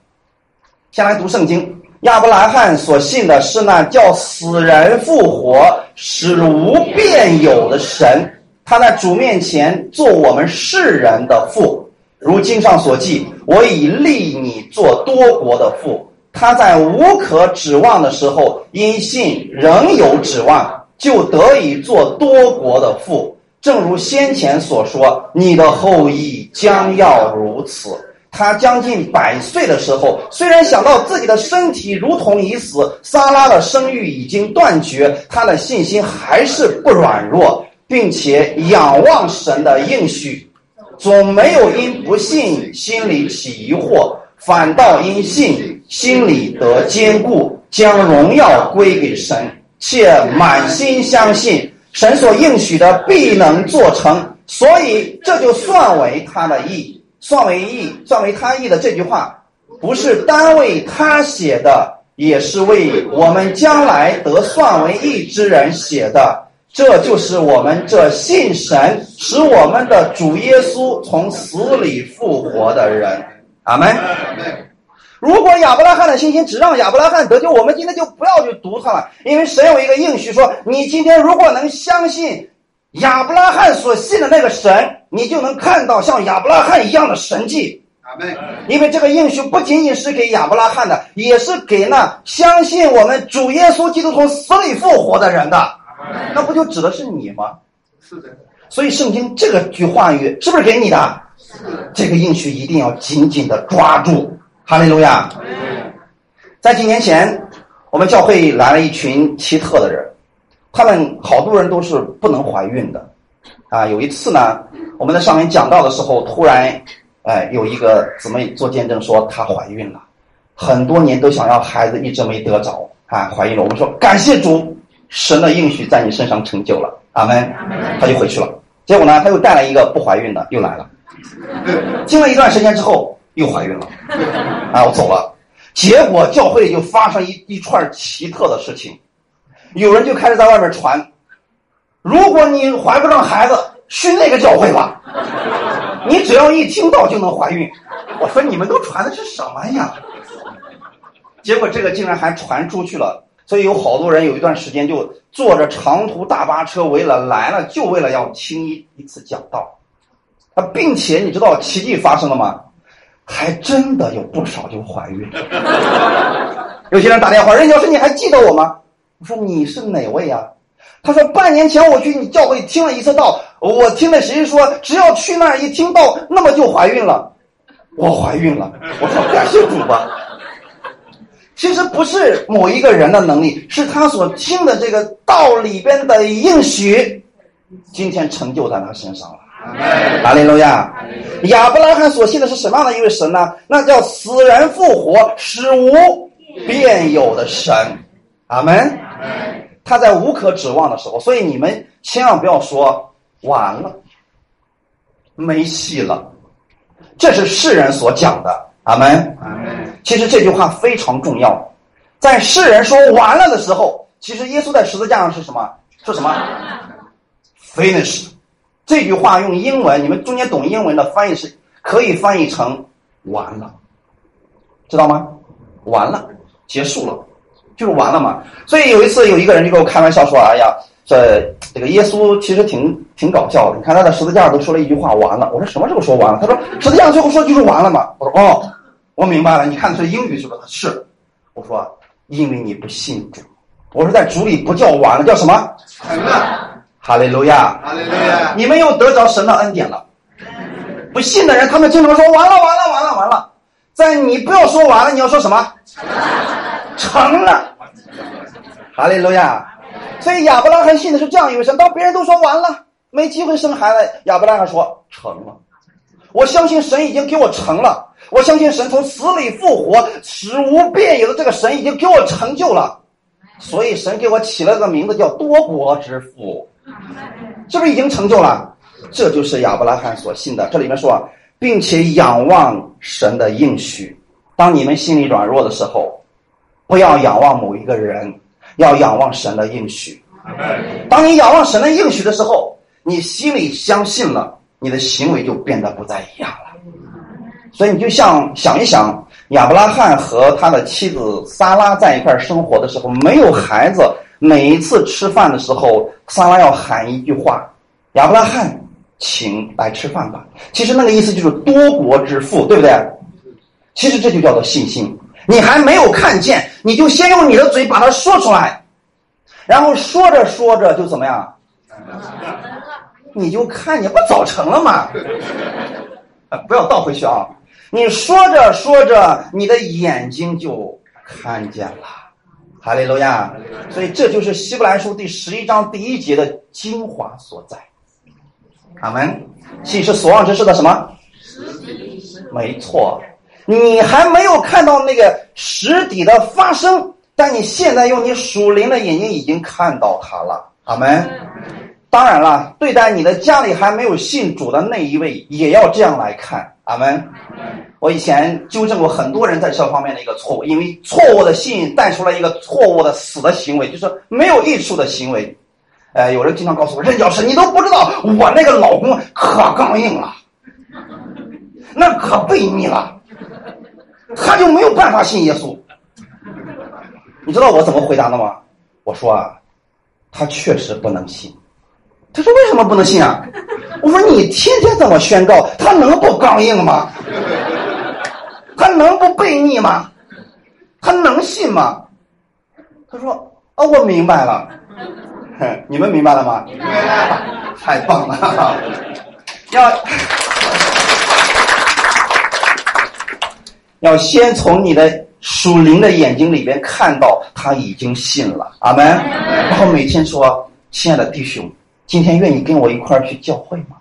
先来读圣经，亚伯拉罕所信的是那叫死人复活、使无变有的神，他在主面前做我们世人的父。如经上所记，我已立你做多国的父。他在无可指望的时候，因信仍有指望，就得以做多国的父。正如先前所说，你的后裔将要如此。他将近百岁的时候，虽然想到自己的身体如同已死，撒拉的生育已经断绝，他的信心还是不软弱，并且仰望神的应许，总没有因不信心里起疑惑，反倒因信心里得坚固，将荣耀归给神，且满心相信神所应许的必能做成，所以这就算为他的义。算为义，算为他义的这句话，不是单为他写的，也是为我们将来得算为义之人写的。这就是我们这信神，使我们的主耶稣从死里复活的人。阿门。如果亚伯拉罕的信心只让亚伯拉罕得救，我们今天就不要去读它了，因为神有一个应许说，你今天如果能相信亚伯拉罕所信的那个神，你就能看到像亚伯拉罕一样的神迹。因为这个应许不仅仅是给亚伯拉罕的，也是给那相信我们主耶稣基督从死里复活的人的。那不就指的是你吗？是的，所以圣经这个句话语是不是给你的？这个应许一定要紧紧的抓住。哈利路亚！在几年前，我们教会来了一群奇特的人，他们好多人都是不能怀孕的。啊，有一次呢，我们在上面讲到的时候，突然，哎，有一个姊妹做见证说她怀孕了，很多年都想要孩子，一直没得着啊，怀孕了。我们说感谢主，神的应许在你身上成就了，阿门。她就回去了。结果呢，她又带来一个不怀孕的，又来了。经了一段时间之后，又怀孕了，啊，我走了。结果教会里就发生一一串奇特的事情，有人就开始在外面传，如果你怀不上孩子，去那个教会吧，你只要一听到就能怀孕。我说你们都传的是什么呀？结果这个竟然还传出去了，所以有好多人有一段时间就坐着长途大巴车，为了来了就为了要听一一次讲道，啊，并且你知道奇迹发生了吗？还真的有不少就怀孕。有些人打电话，任教师你还记得我吗？我说你是哪位呀、他说半年前我去你教会听了一次道，我听了谁说只要去那儿一听道，那么就怀孕了。我怀孕了，我说感谢主吧。其实不是某一个人的能力，是他所听的这个道里边的应许，今天成就在他身上了。哈利路亚！亚伯拉罕所信的是什么样的一位神呢？那叫死人复活、使无变有的神。阿门。他在无可指望的时候，所以你们千万不要说完了，没戏了。这是世人所讲的。阿门。其实这句话非常重要，在世人说完了的时候，其实耶稣在十字架上是什么？说什么？Finish。这句话用英文，你们中间懂英文的翻译是可以翻译成完了，知道吗？完了，结束了，就是完了嘛。所以有一次有一个人就跟我开玩笑说：“哎呀，这这个耶稣其实挺挺搞笑的。你看他在十字架上都说了一句话完了。”我说什么时候说完了？他说十字架最后说就是完了嘛。我说哦，我明白了。你看的是英语是不是？是。我说因为你不信主。我说在主里不叫完了，叫什么？哈利路亚。哈利路亚，你们又得着神的恩典了。不信的人，他们经常说完了，完了，完了，完了。在你不要说完了，你要说什么？成了。哈利路亚。所以亚伯拉罕信的是这样一位神。当别人都说完了，没机会生孩子，亚伯拉罕说成了。我相信神已经给我成了。我相信神从死里复活、死无变有的这个神已经给我成就了。所以神给我起了个名字叫多国之父。是不是已经成就了？这就是亚伯拉罕所信的。这里面说，并且仰望神的应许。当你们心里软弱的时候，不要仰望某一个人，要仰望神的应许。当你仰望神的应许的时候，你心里相信了，你的行为就变得不再一样了。所以你就像想一想，亚伯拉罕和他的妻子撒拉在一块儿生活的时候，没有孩子。每一次吃饭的时候，撒拉要喊一句话：“亚伯拉罕，请来吃饭吧。”其实那个意思就是多国之父，对不对？其实这就叫做信心。你还没有看见，你就先用你的嘴把它说出来，然后说着说着就怎么样？你就看见不早成了吗？啊，不要倒回去啊！你说着说着，你的眼睛就看见了。哈利路亚！所以这就是希伯来书第十一章第一节的精华所在。阿门。信是所望之事的什么？没错，你还没有看到那个实底的发生，但你现在用你属灵的眼睛已经看到它了。阿门。当然了，对待你的家里还没有信主的那一位，也要这样来看。阿门。我以前纠正过很多人在这方面的一个错误，因为错误的信带出了一个错误的死的行为，就是没有益处的行为。呃，有人经常告诉我，任教师，你都不知道我那个老公可刚硬了，那可悖逆了，他就没有办法信耶稣。你知道我怎么回答的吗？我说啊，他确实不能信。他说为什么不能信啊？我说你天天这么宣告，他能不刚硬吗？他能不悖逆吗？他能信吗？他说：“啊、我明白了。哼你们明白了吗？明白了，太棒了！要要先从你的属灵的眼睛里边看到他已经信了，阿门。然后每天说：“亲爱的弟兄，今天愿意跟我一块儿去教会吗？”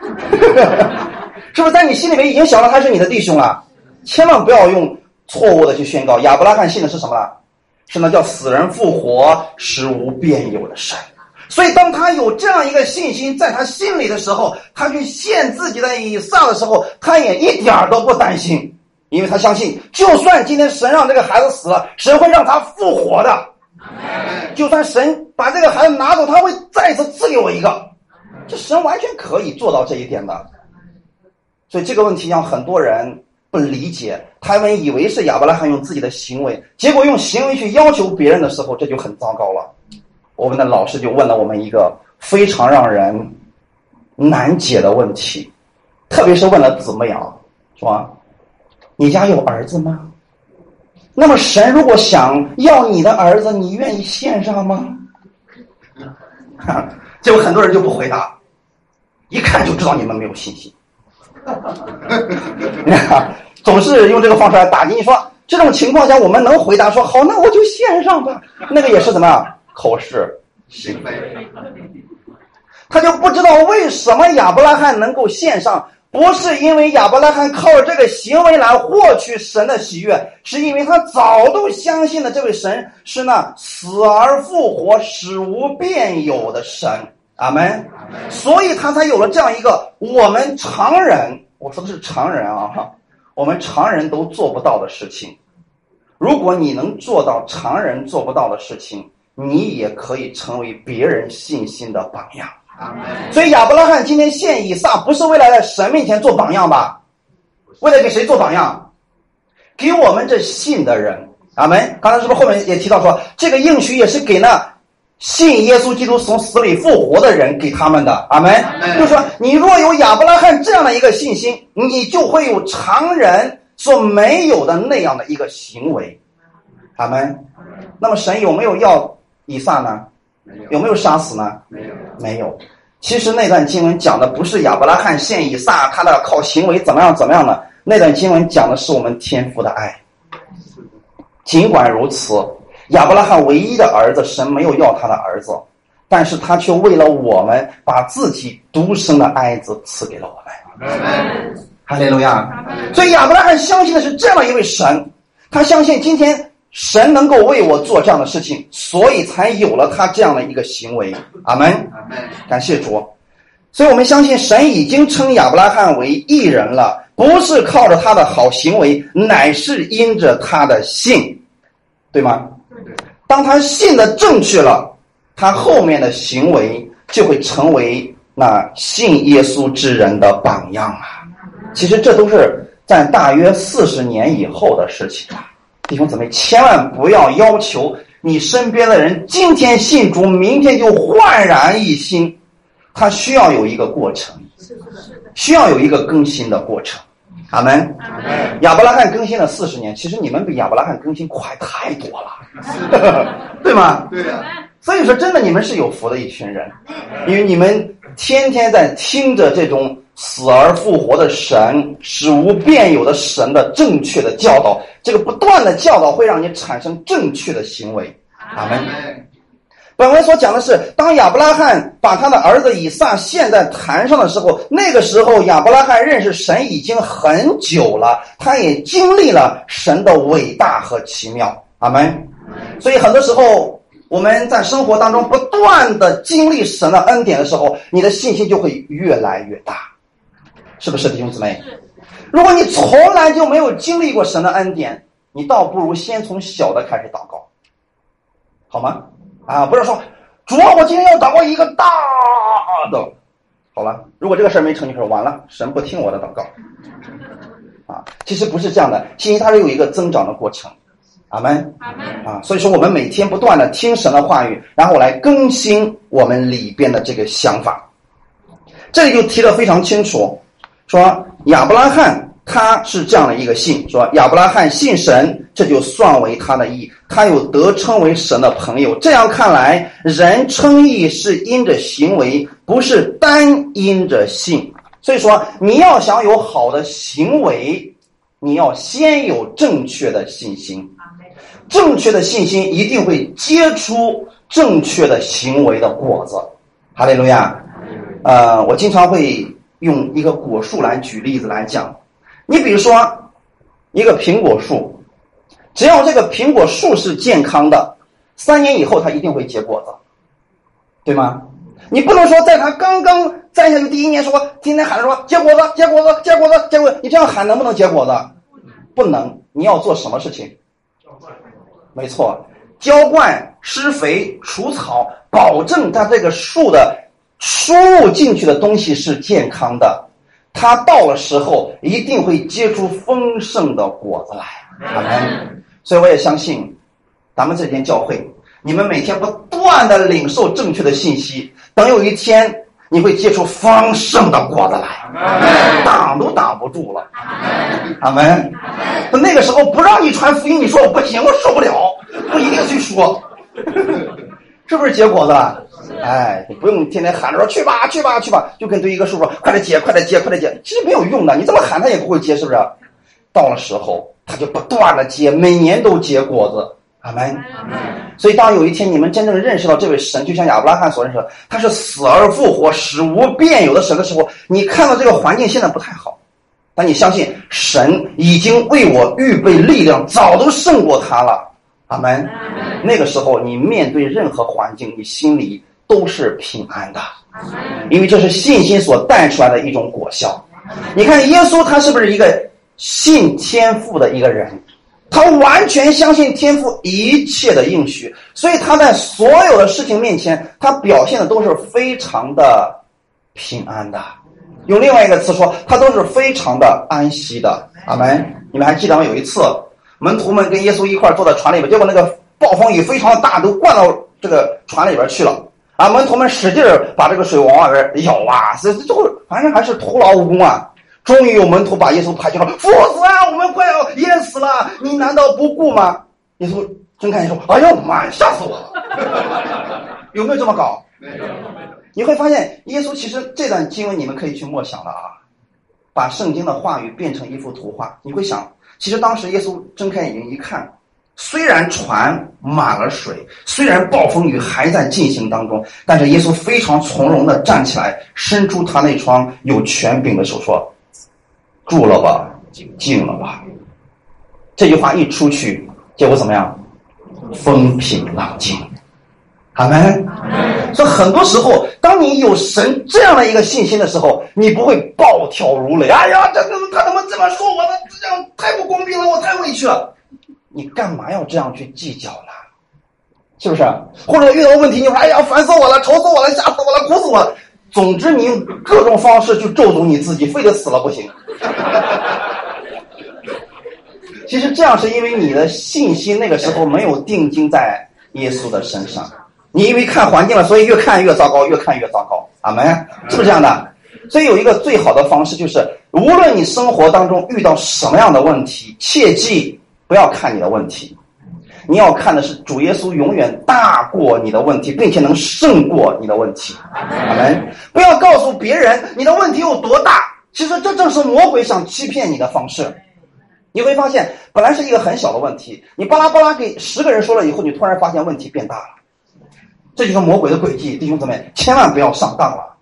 是不是在你心里面已经想到他是你的弟兄了？千万不要用错误的去宣告。亚伯拉罕信的是什么了？是那叫死人复活、使无变有的神。所以，当他有这样一个信心在他心里的时候，他去献自己的以撒的时候，他也一点儿都不担心，因为他相信，就算今天神让这个孩子死了，神会让他复活的。就算神把这个孩子拿走，他会再次赐给我一个。这神完全可以做到这一点的。所以这个问题让很多人不理解，他们以为是亚伯拉罕用自己的行为，结果用行为去要求别人的时候，这就很糟糕了。我们的老师就问了我们一个非常让人难解的问题，特别是问了子妹啊，是吧？你家有儿子吗？那么神如果想要你的儿子，你愿意献上吗？结果很多人就不回答，一看就知道你们没有信心。总是用这个方式来打击你说，这种情况下我们能回答说好，那我就献上吧。那个也是怎么样？口是心非，他就不知道为什么亚伯拉罕能够献上，不是因为亚伯拉罕靠这个行为来获取神的喜悦，是因为他早都相信了这位神是那死而复活、死无变有的神。阿门。所以他才有了这样一个我们常人，我说的是常人啊，我们常人都做不到的事情。如果你能做到常人做不到的事情，你也可以成为别人信心的榜样。所以亚伯拉罕今天献以撒，不是为了在神面前做榜样吧？为了给谁做榜样？给我们这信的人。阿门。刚才是不是后面也提到说，这个应许也是给那信耶稣基督从死里复活的人给他们的。阿门。就是说，你若有亚伯拉罕这样的一个信心，你就会有常人所没有的那样的一个行为。阿门。那么神有没有要以撒呢？有没有杀死呢？没有，没有。其实那段经文讲的不是亚伯拉罕献以撒，他的靠行为怎么样怎么样的。那段经文讲的是我们天父的爱。尽管如此，亚伯拉罕唯一的儿子，神没有要他的儿子，但是他却为了我们，把自己独生的爱子赐给了我们。哈利路亚！所以亚伯拉罕相信的是这样一位神，他相信今天神能够为我做这样的事情，所以才有了他这样的一个行为。阿门。阿门。感谢主。所以我们相信神已经称亚伯拉罕为义人了，不是靠着他的好行为，乃是因着他的信，对吗？当他信的正确了，他后面的行为就会成为那信耶稣之人的榜样啊。其实这都是在大约四十年以后的事情啊，弟兄姊妹，千万不要要求你身边的人今天信主，明天就焕然一新，他需要有一个过程，需要有一个更新的过程。阿门。亚伯拉罕更新了四十年，其实你们比亚伯拉罕更新快太多了，对吗？对呀、所以说，真的你们是有福的一群人，因为你们天天在听着这种死而复活的神、使无变有的神的正确的教导，这个不断的教导会让你产生正确的行为。阿门。本文所讲的是，当亚伯拉罕把他的儿子以撒献在坛上的时候，那个时候亚伯拉罕认识神已经很久了，他也经历了神的伟大和奇妙。阿门。所以很多时候我们在生活当中不断的经历神的恩典的时候，你的信心就会越来越大，是不是弟兄姊妹？如果你从来就没有经历过神的恩典，你倒不如先从小的开始祷告，好吗？啊，不是说主啊，我今天要祷告一个大的，好了，如果这个事儿没成，你说完了，神不听我的祷告，啊，其实不是这样的，信心它是有一个增长的过程，阿门。阿门。啊，所以说我们每天不断的听神的话语，然后来更新我们里边的这个想法。这里就提的非常清楚，说亚伯拉罕他是这样的一个信，说亚伯拉罕信神，这就算为他的义，他有得称为神的朋友。这样看来，人称义是因着行为，不是单因着信。所以说，你要想有好的行为，你要先有正确的信心。正确的信心一定会结出正确的行为的果子。哈利路亚。呃，我经常会用一个果树来举例子来讲。你比如说，一个苹果树，只要这个苹果树是健康的，三年以后它一定会结果子，对吗？你不能说在它刚刚栽下去第一年说，天天喊着说结果子，结果子，结果子，结果，你这样喊能不能结果子？不能。你要做什么事情？没错，浇灌、施肥、除草，保证它这个树的输入进去的东西是健康的。它到了时候一定会结出丰盛的果子来。阿门。所以我也相信，咱们这间教会，你们每天不断的领受正确的信息，等有一天你会结出丰盛的果子来，挡都挡不住了。阿门。那那个时候不让你传福音，你说我不行，我受不了，我一定去说，是不是结果子？哎，你不用天天喊着说去吧，去吧，去吧，就跟对一个树说快点结，快点结，快点结，其实没有用的，你这么喊他也不会结，是不是？到了时候，他就不断的结，每年都结果子。阿门。所以，当有一天你们真正认识到这位神，就像亚伯拉罕所认识的，他是死而复活、使无变有的神的时候，你看到这个环境现在不太好，但你相信神已经为我预备力量，早都胜过他了。阿门。那个时候，你面对任何环境，你心里都是平安的，因为这是信心所带出来的一种果效。你看，耶稣他是不是一个信天赋的一个人？他完全相信天赋一切的应许，所以他在所有的事情面前，他表现的都是非常的平安的。用另外一个词说，他都是非常的安息的。阿门。你们还记得吗？有一次，门徒们跟耶稣一块坐在船里边，结果那个暴风雨非常大，都灌到这个船里边去了。啊，门徒们使劲儿把这个水往外边舀啊，这最后反正还是徒劳无功啊。终于有门徒把耶稣抬起来，父子啊，我们快要淹死了，你难道不顾吗？耶稣睁开眼说：“哎呦妈呀，吓死我了！” 有没有这么搞？没有，没有。你会发现，耶稣其实这段经文你们可以去默想了啊，把圣经的话语变成一幅图画。你会想，其实当时耶稣睁开眼睛一看，虽然船满了水，虽然暴风雨还在进行当中，但是耶稣非常从容的站起来，伸出他那双有权柄的手说。住了吧，静了吧。这句话一出去，结果怎么样？风平浪静。阿门。所以很多时候，当你有神这样的一个信心的时候，你不会暴跳如雷。哎呀，这个他怎么这么说我呢？这样太不公平了，我太委屈了。你干嘛要这样去计较呢？是不是？或者遇到问题，你说哎呀，烦死我了，愁死我了，吓死我了，苦死我了。总之，你用各种方式去咒诅你自己，非得死了不行。其实这样是因为你的信心那个时候没有定睛在耶稣的身上，你因为看环境了，所以越看越糟糕，越看越糟糕。阿门，是不是这样的？所以有一个最好的方式就是，无论你生活当中遇到什么样的问题，切记不要看你的问题。你要看的是主耶稣永远大过你的问题，并且能胜过你的问题。阿门！不要告诉别人你的问题有多大，其实这正是魔鬼想欺骗你的方式。你会发现，本来是一个很小的问题，你巴拉巴拉给十个人说了以后，你突然发现问题变大了。这就是魔鬼的诡计，弟兄姊妹，千万不要上当了。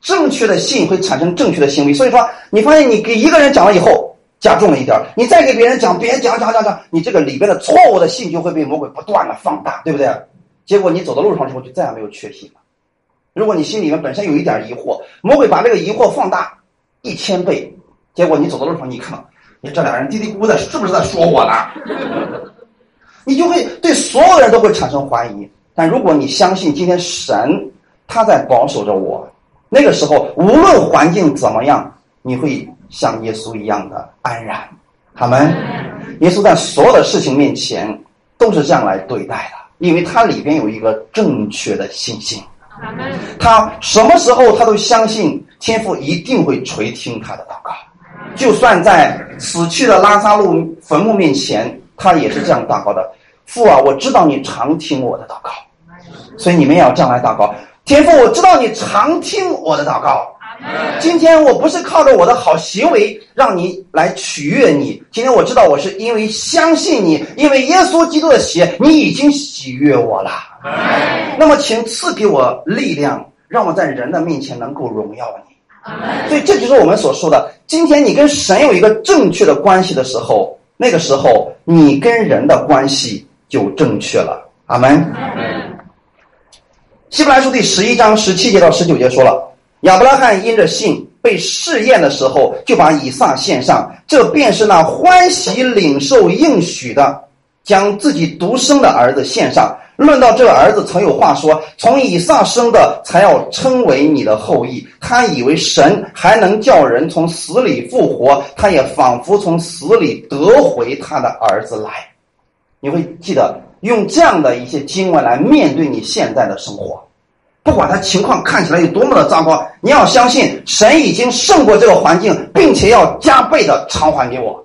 正确的信会产生正确的行为，所以说，你发现你给一个人讲了以后。加重了一点你再给别人讲，别人讲讲讲讲，你这个里边的错误的信就会被魔鬼不断的放大，对不对？结果你走到路上之后就再也没有确信了。如果你心里面本身有一点疑惑，魔鬼把这个疑惑放大一千倍，结果你走到路上，你看，你这俩人嘀嘀咕咕的，是不是在说我呢？你就会对所有人都会产生怀疑。但如果你相信今天神他在保守着我，那个时候无论环境怎么样，你会。像耶稣一样的安然，他们，耶稣在所有的事情面前都是这样来对待的，因为他里边有一个正确的信心。他什么时候他都相信天父一定会垂听他的祷告，就算在死去的拉萨路坟墓面前，他也是这样祷告的：父啊，我知道你常听我的祷告，所以你们也要这样来祷告。天父，我知道你常听我的祷告。今天我不是靠着我的好行为让你来取悦你，今天我知道我是因为相信你，因为耶稣基督的血，你已经喜悦我了。那么，请赐给我力量，让我在人的面前能够荣耀你。所以，这就是我们所说的：今天你跟神有一个正确的关系的时候，那个时候你跟人的关系就正确了。阿门。希伯来书第十一章十七节到十九节说了。亚伯拉罕因着信被试验的时候，就把以撒献上，这便是那欢喜领受应许的，将自己独生的儿子献上，论到这个儿子，曾有话说：从以撒生的，才要称为你的后裔。他以为神还能叫人从死里复活，他也仿佛从死里得回他的儿子来。你会记得用这样的一些经文来面对你现在的生活，不管他情况看起来有多么的糟糕，你要相信神已经胜过这个环境，并且要加倍的偿还给我。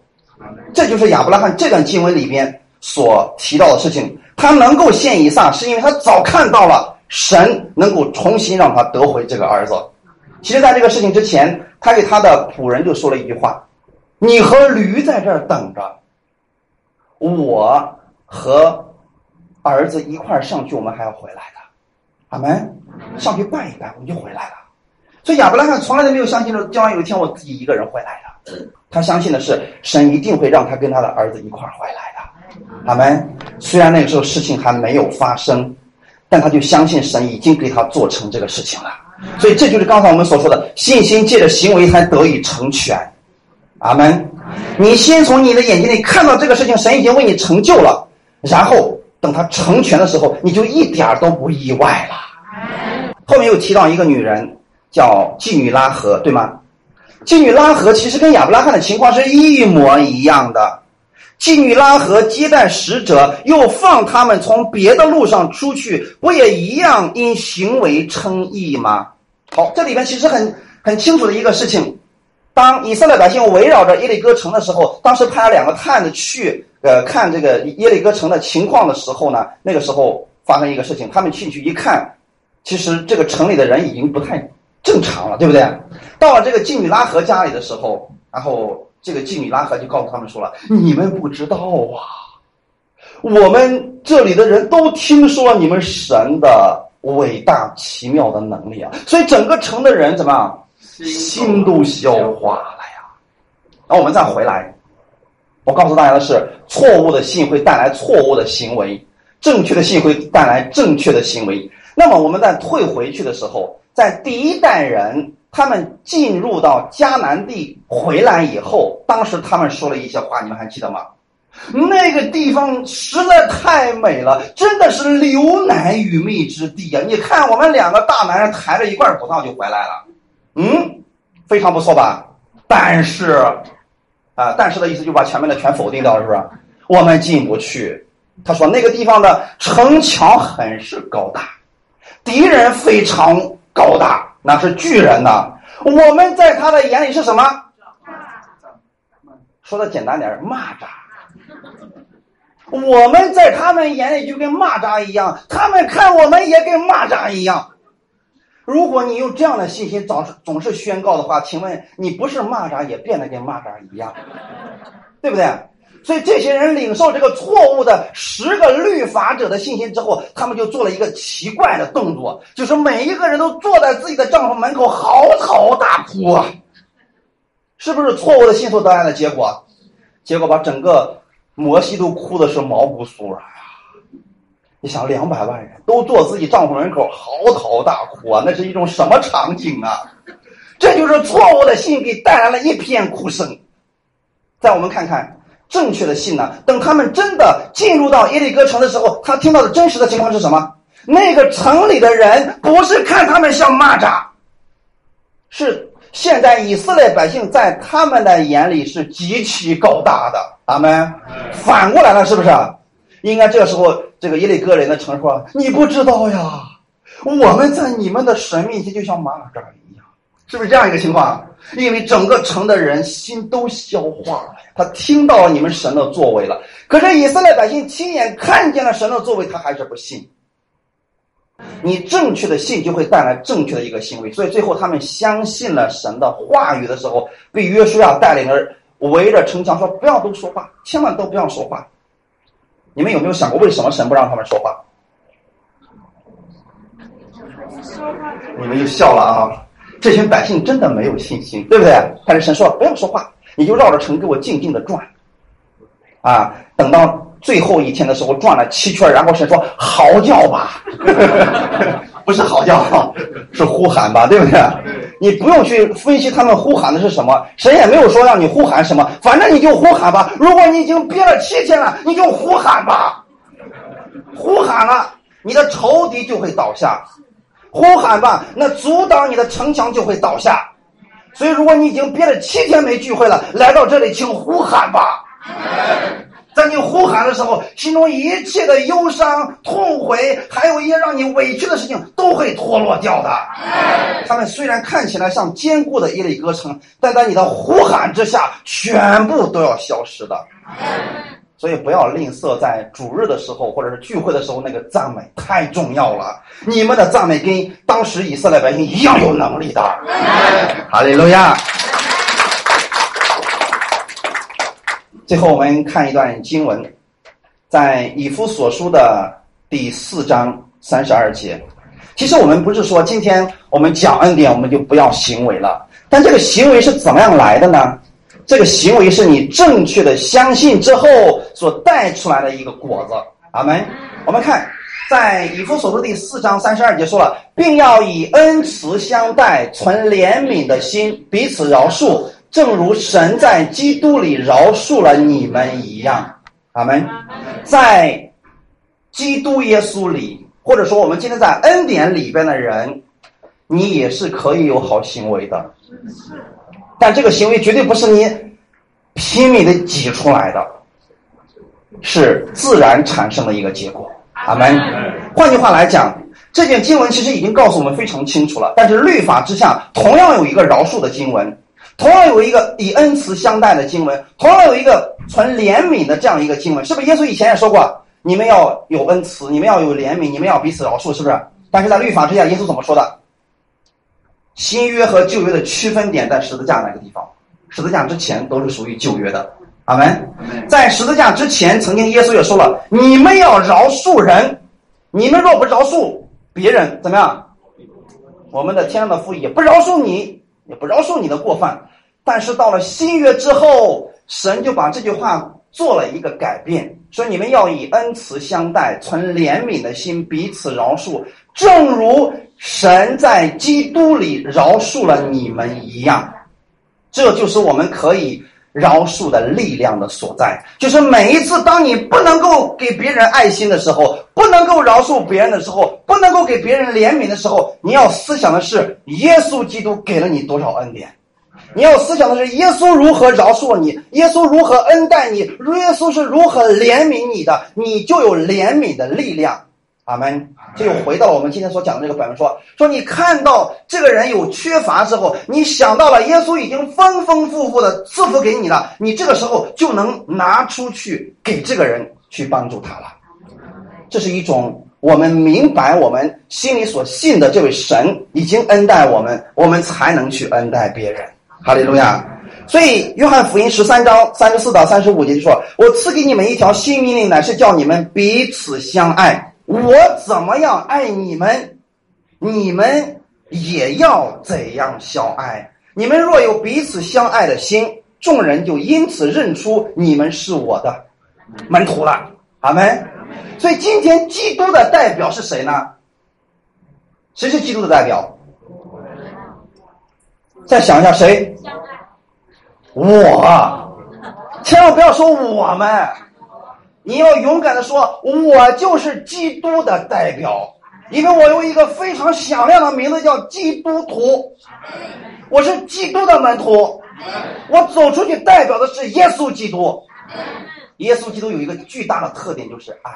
这就是亚伯拉罕这段经文里边所提到的事情。他能够献以撒，是因为他早看到了神能够重新让他得回这个儿子。其实，在这个事情之前，他给他的仆人就说了一句话：“你和驴在这儿等着，我和儿子一块儿上去，我们还要回来的。”阿门。上去拜一拜，我们就回来了。所以亚伯拉罕从来都没有相信着将来有一天我自己一个人回来的。他相信的是神一定会让他跟他的儿子一块儿回来的。阿门。虽然那个时候事情还没有发生，但他就相信神已经给他做成这个事情了。所以这就是刚才我们所说的，信心借着行为才得以成全。阿门。你先从你的眼睛里看到这个事情，神已经为你成就了，然后等他成全的时候，你就一点都不意外了。后面又提到一个女人，叫妓女拉合，对吗？妓女拉合其实跟亚伯拉罕的情况是一模一样的。妓女拉合接待使者，又放他们从别的路上出去，不也一样因行为称义吗？好，这里边其实很很清楚的一个事情：当以色列百姓围绕着耶利哥城的时候，当时派了两个探子去呃看这个耶利哥城的情况的时候呢，那个时候发生一个事情，他们进去一看，其实这个城里的人已经不太正常了，对不对？到了这个妓女拉合家里的时候，然后。这个妓女拉合就告诉他们说了：“你们不知道啊，我们这里的人都听说你们神的伟大奇妙的能力啊，所以整个城的人怎么样，心都消化了呀。然后我们再回来，我告诉大家的是：错误的信会带来错误的行为，正确的信会带来正确的行为。那么我们在退回去的时候，在第一代人。”他们进入到迦南地回来以后，当时他们说了一些话，你们还记得吗？那个地方实在太美了，真的是流奶与蜜之地呀！你看，我们两个大男人抬着一罐葡萄就回来了，嗯，非常不错吧？但是，啊，但是的意思就把前面的全否定掉了，是不是？我们进不去。他说那个地方的城墙很是高大，敌人非常高大。那是巨人呐！我们在他的眼里是什么？说的简单点蚂蚱。我们在他们眼里就跟蚂蚱一样，他们看我们也跟蚂蚱一样。如果你用这样的信心总是总是宣告的话，请问你不是蚂蚱也变得跟蚂蚱一样，对不对？所以这些人领受这个错误的十个律法者的信心之后，他们就做了一个奇怪的动作，就是每一个人都坐在自己的帐篷门口嚎啕大哭啊！是不是错误的信所得来的结果？结果把整个摩西都哭的是毛骨悚然！你想，两百万人都坐自己帐篷门口嚎啕大哭啊，那是一种什么场景啊？这就是错误的信给带来了一片哭声。再我们看看。正确的信呢？等他们真的进入到耶利哥城的时候，他听到的真实的情况是什么？那个城里的人不是看他们像蚂蚱，是现在以色列百姓在他们的眼里是极其高大的。阿门。反过来了，是不是？应该这个时候，这个耶利哥人的城说：“你不知道呀，我们在你们的神面前就像蚂蚱一样，是不是这样一个情况？”因为整个城的人心都消化了，他听到了你们神的作为了。可是以色列百姓亲眼看见了神的作为，他还是不信。你正确的信就会带来正确的一个行为，所以最后他们相信了神的话语的时候，被约书亚带领着围着城墙说：“不要都说话，千万都不要说话。”你们有没有想过，为什么神不让他们说话？你们就笑了啊！这群百姓真的没有信心，对不对？但是神说不要说话，你就绕着城给我静静的转，啊，等到最后一天的时候转了七圈，然后神说嚎叫吧，不是嚎叫，是呼喊吧，对不对？你不用去分析他们呼喊的是什么，谁也没有说让你呼喊什么，反正你就呼喊吧。如果你已经憋了七天了，你就呼喊吧，呼喊了。你的仇敌就会倒下；呼喊吧，那阻挡你的城墙就会倒下。所以，如果你已经憋了七天没聚会了，来到这里，请呼喊吧。在你呼喊的时候，心中一切的忧伤、痛悔，还有一些让你委屈的事情，都会脱落掉的。他们虽然看起来像坚固的一类歌城，但在你的呼喊之下，全部都要消失的。所以不要吝啬在主日的时候，或者是聚会的时候，那个赞美太重要了。你们的赞美跟当时以色列百姓一样有能力的。哈利路亚。最后我们看一段经文，在以夫所书的第四章三十二节。其实我们不是说今天我们讲恩典，我们就不要行为了。但这个行为是怎么样来的呢？这个行为是你正确的相信之后所带出来的一个果子。阿门。我们看，在以弗所书第四章三十二节说了，并要以恩慈相待，存怜悯的心，彼此饶恕，正如神在基督里饶恕了你们一样。阿门。在基督耶稣里，或者说我们今天在恩典里边的人，你也是可以有好行为的。但这个行为绝对不是你拼命的挤出来的，是自然产生的一个结果。阿门。换句话来讲，这卷经文其实已经告诉我们非常清楚了。但是律法之下，同样有一个饶恕的经文，同样有一个以恩慈相待的经文，同样有一个存怜悯的这样一个经文，是不是？耶稣以前也说过，你们要有恩慈，你们要有怜悯，你们要彼此饶恕，是不是？但是在律法之下，耶稣怎么说的？新约和旧约的区分点在十字架那个地方，十字架之前都是属于旧约的。阿门。在十字架之前，曾经耶稣也说了：“你们要饶恕人，你们若不饶恕别人，怎么样？我们的天上的父也不饶恕你，也不饶恕你的过犯。”但是到了新约之后，神就把这句话做了一个改变，说：“你们要以恩慈相待，存怜悯的心，彼此饶恕，正如。”神在基督里饶恕了你们一样，这就是我们可以饶恕的力量的所在。就是每一次当你不能够给别人爱心的时候，不能够饶恕别人的时候，不能够给别人怜悯的时候，你要思想的是耶稣基督给了你多少恩典。你要思想的是耶稣如何饶恕你，耶稣如何恩待你，耶稣是如何怜悯你的，你就有怜悯的力量。阿门。这又回到了我们今天所讲的这个本文，说说你看到这个人有缺乏之后，你想到了耶稣已经丰丰富富的赐福给你了，你这个时候就能拿出去给这个人去帮助他了。这是一种我们明白我们心里所信的这位神已经恩待我们，我们才能去恩待别人。哈利路亚。所以约翰福音十三章三十四到三十五节就说：“我赐给你们一条新命令，乃是叫你们彼此相爱。”我怎么样爱你们，你们也要怎样相爱。你们若有彼此相爱的心，众人就因此认出你们是我的门徒了。阿门。所以今天基督的代表是谁呢？谁是基督的代表？再想一下谁？我，千万不要说我们。你要勇敢的说，我就是基督的代表，因为我有一个非常响亮的名字叫基督徒，我是基督的门徒，我走出去代表的是耶稣基督。耶稣基督有一个巨大的特点就是爱，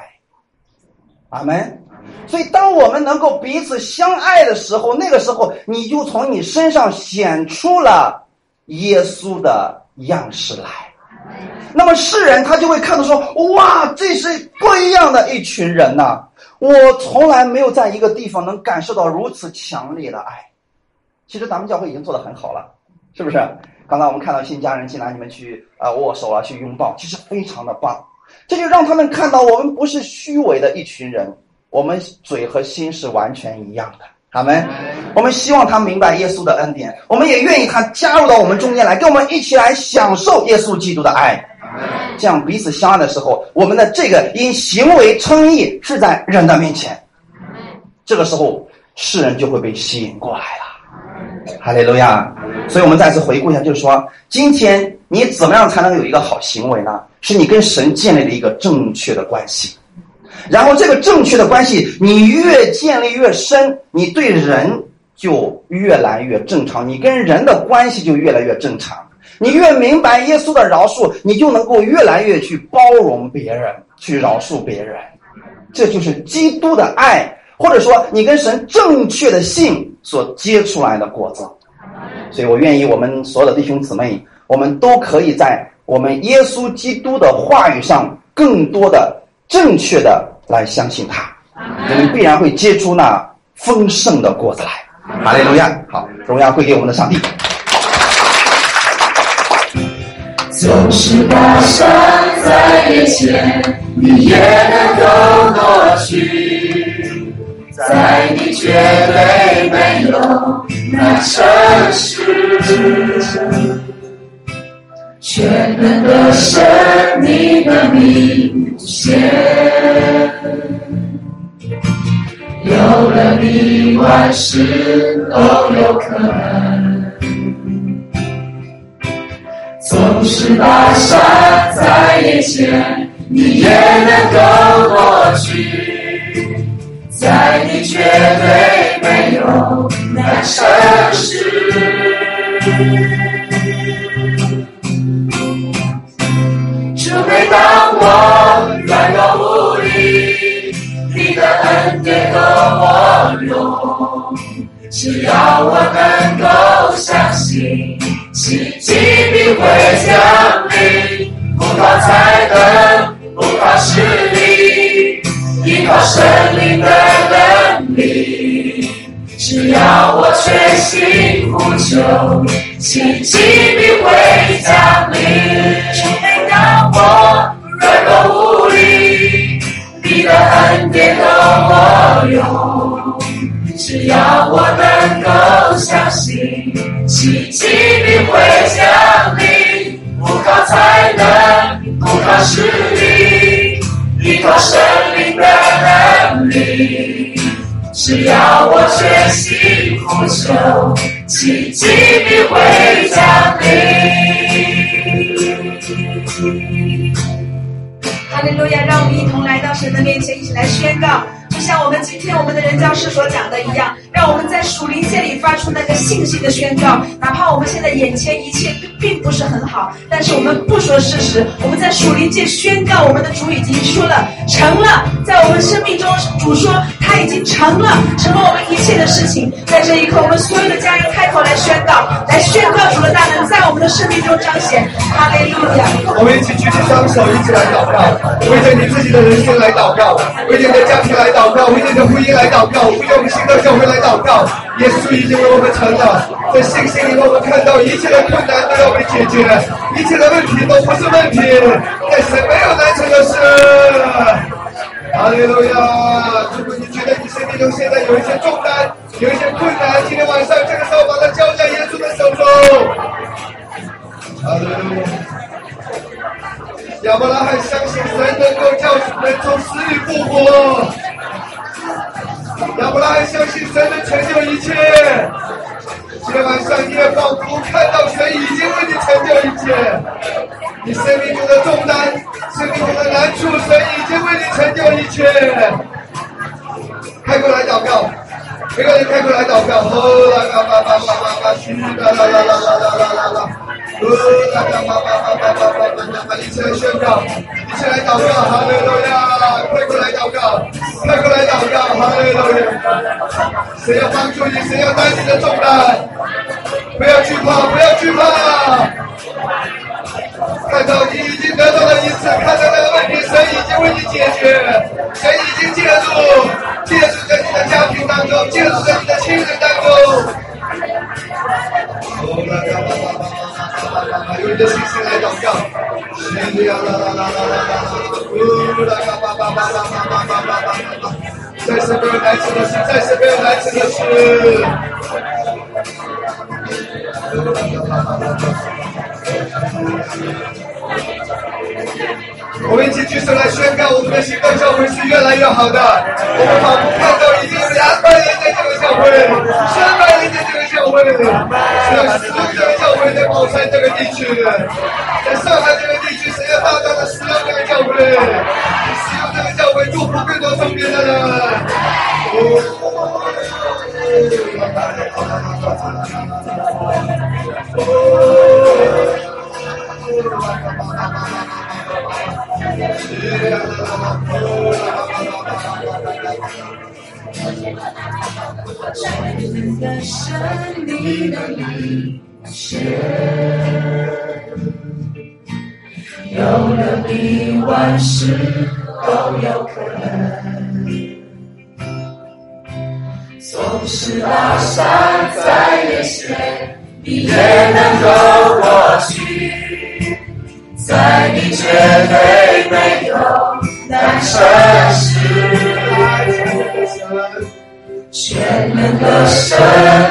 阿门。所以，当我们能够彼此相爱的时候，那个时候你就从你身上显出了耶稣的样式来。那么世人他就会看到说，哇，这是不一样的一群人呐！我从来没有在一个地方能感受到如此强烈的爱。其实咱们教会已经做得很好了，是不是？刚才我们看到新家人进来，你们去啊握手啊，去拥抱，其实非常的棒。这就让他们看到我们不是虚伪的一群人，我们嘴和心是完全一样的。阿门。我们希望他明白耶稣的恩典，我们也愿意他加入到我们中间来，跟我们一起来享受耶稣基督的爱。这样彼此相爱的时候，我们的这个因行为称义是在人的面前。这个时候，世人就会被吸引过来了。哈利路亚！所以我们再次回顾一下，就是说，今天你怎么样才能有一个好行为呢？是你跟神建立了一个正确的关系。然后这个正确的关系，你越建立越深，你对人就越来越正常，你跟人的关系就越来越正常。你越明白耶稣的饶恕，你就能够越来越去包容别人，去饶恕别人。这就是基督的爱，或者说你跟神正确的信所结出来的果子。所以我愿意我们所有的弟兄姊妹，我们都可以在我们耶稣基督的话语上更多的正确的来相信他，我们必然会结出那丰盛的果子来。哈利路亚！好，荣耀归给我们的上帝。总是大山在眼前，你也能够过去，在你绝对没有那城市，全能的神，你的名显，有了你，万事都有可能。总是大山在眼前，你也能够过去，在你绝对没有那城市。除非当我软弱无力，你的恩典和我用，只要我能够相信。奇迹必会降临，不怕才能，不靠实力，依靠神灵的能力。只要我全心呼求，奇迹必会降临。除非当我软弱无力，你的恩典和我用。只要我能够相信，奇迹要我全心呼求，奇迹必会降临。哈利路亚！让我们一同来到神的面前，一起来宣告。就像我们今天我们的人教师所讲的一样，让我们在属灵界里发出那个信心的宣告。哪怕我们现在眼前一切并不是很好，但是我们不说事实，我们在属灵界宣告我们的主已经说了成了，在我们生命中主说他已经成了，成了我们一切的事情。在这一刻，我们所有的家人开口来宣告，来宣告主的大能在我们的生命中彰显。哈利路亚！我们一起举起双手，一起来祷告，为着你自己的人生来祷告，为着你的家庭来祷告，为着你的婚姻来祷告，为着我们新的教会来祷告。耶稣已经为我们成了，在信心里，我们看到一切的困难都要被解决，一切的问题都不是问题，但是没有难成的事。哈利路亚！如果你觉得你生命中现在有一些重担，有一些困难，今天晚上这个时候把它交在耶稣的手中。阿利路亚！亚伯拉罕相信神能够叫人从死里复活。亚伯拉罕相信神能成就一切。今天晚上你也仿佛看到神已经为你成就一切。你生命中的重担，生命中的难处，神已经为你成就一切。开过来祷告，每个人开口来祷告。哦啦啦啦啦啦啦啦，嘘啦啦啦啦啦啦啦啦啦。哦啦啦啦啦啦啦啦啦啦啦，一起来宣告，一起来祷告，哈利路亚！快过来祷告，快过来祷告，哈利路亚！谁要帮助你？谁要担你的重担？不要惧怕，不要惧怕。看到你已经得到了一次，看到那个问题，神已经为你解决，神已经介入，啦啦啦啦啦啦啦，呜啦啦啦啦啦啦啦再是没有难成的。是，再是没有难成的。是。我们一起举手来宣告，我们的新的。教会是越来越好的。我们仿佛看到已经有两百年的。这个教会，三百年的。这个教会，是要使用这个教会在宝山这个地区，在上海这个どうぞこんにちは。大山再危险，你也能够过去。在你绝对没有难成事。全能的神，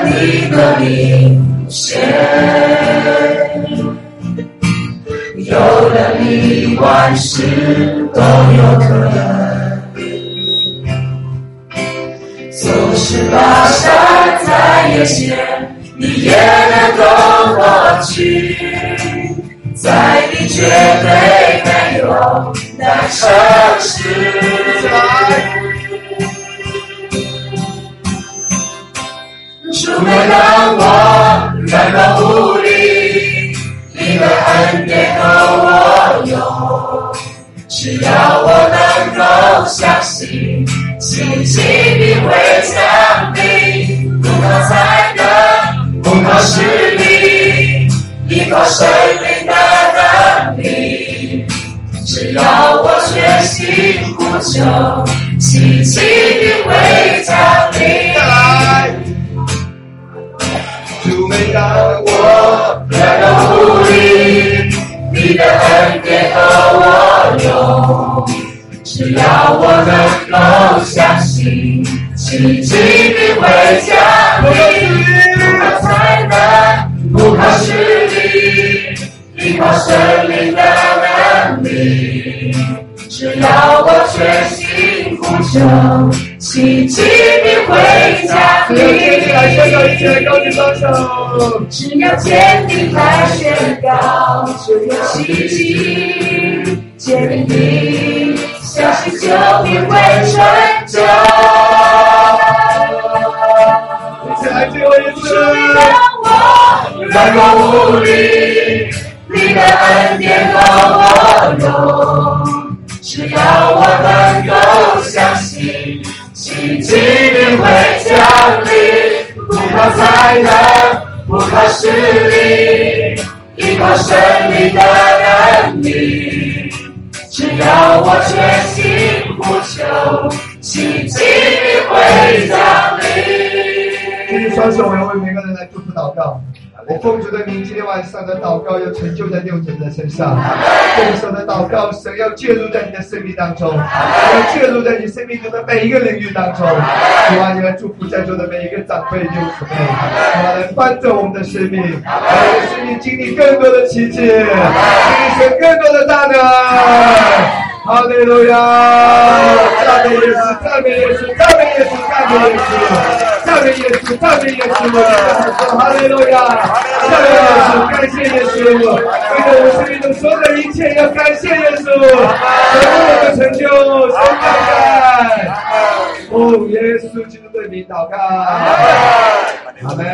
你的领先，有了你，万事都有可能。纵使大山再危险，你也能够过去。在你绝对没有难成事。主没让我软弱无力，你的恩典和我有。只要我能够相信，奇迹必会降临。奇迹必会降临。不靠才能，不靠实力，依靠神灵的能力。只要我决心呼求，奇迹必会降临。来宣告，一起来高举双手。只要坚定来宣告，就有奇迹。坚定，相信就必会成就。一起来最后一次。让我软弱无力，你的恩典够我用。只要我能够相信，奇迹必会降临。不靠才能，不靠实力，依靠神灵的能力。只要我决心呼求，奇迹必会降临。双手，我要为每个人来祝福祷告。我奉主的名，今天晚上的祷告要成就在六者的身上。奉手的祷告，神要介入在你的生命当中，要介入在你生命中的每一个领域当中。希望，你来祝福在座的每一个长辈、六姊妹，主啊，来翻转我们的生命，让我们的生命经历更多的奇迹，经历神更多的大能。哈利路亚！赞美耶稣，赞美耶稣，赞美耶稣，赞美耶稣，下面耶稣，下面耶稣！我们说哈利路亚！下面耶稣，感谢耶稣，为了我们生命中所有的一切，要感谢耶稣，全部的成就，神感谢。哦，耶稣基督的名祷告，阿门。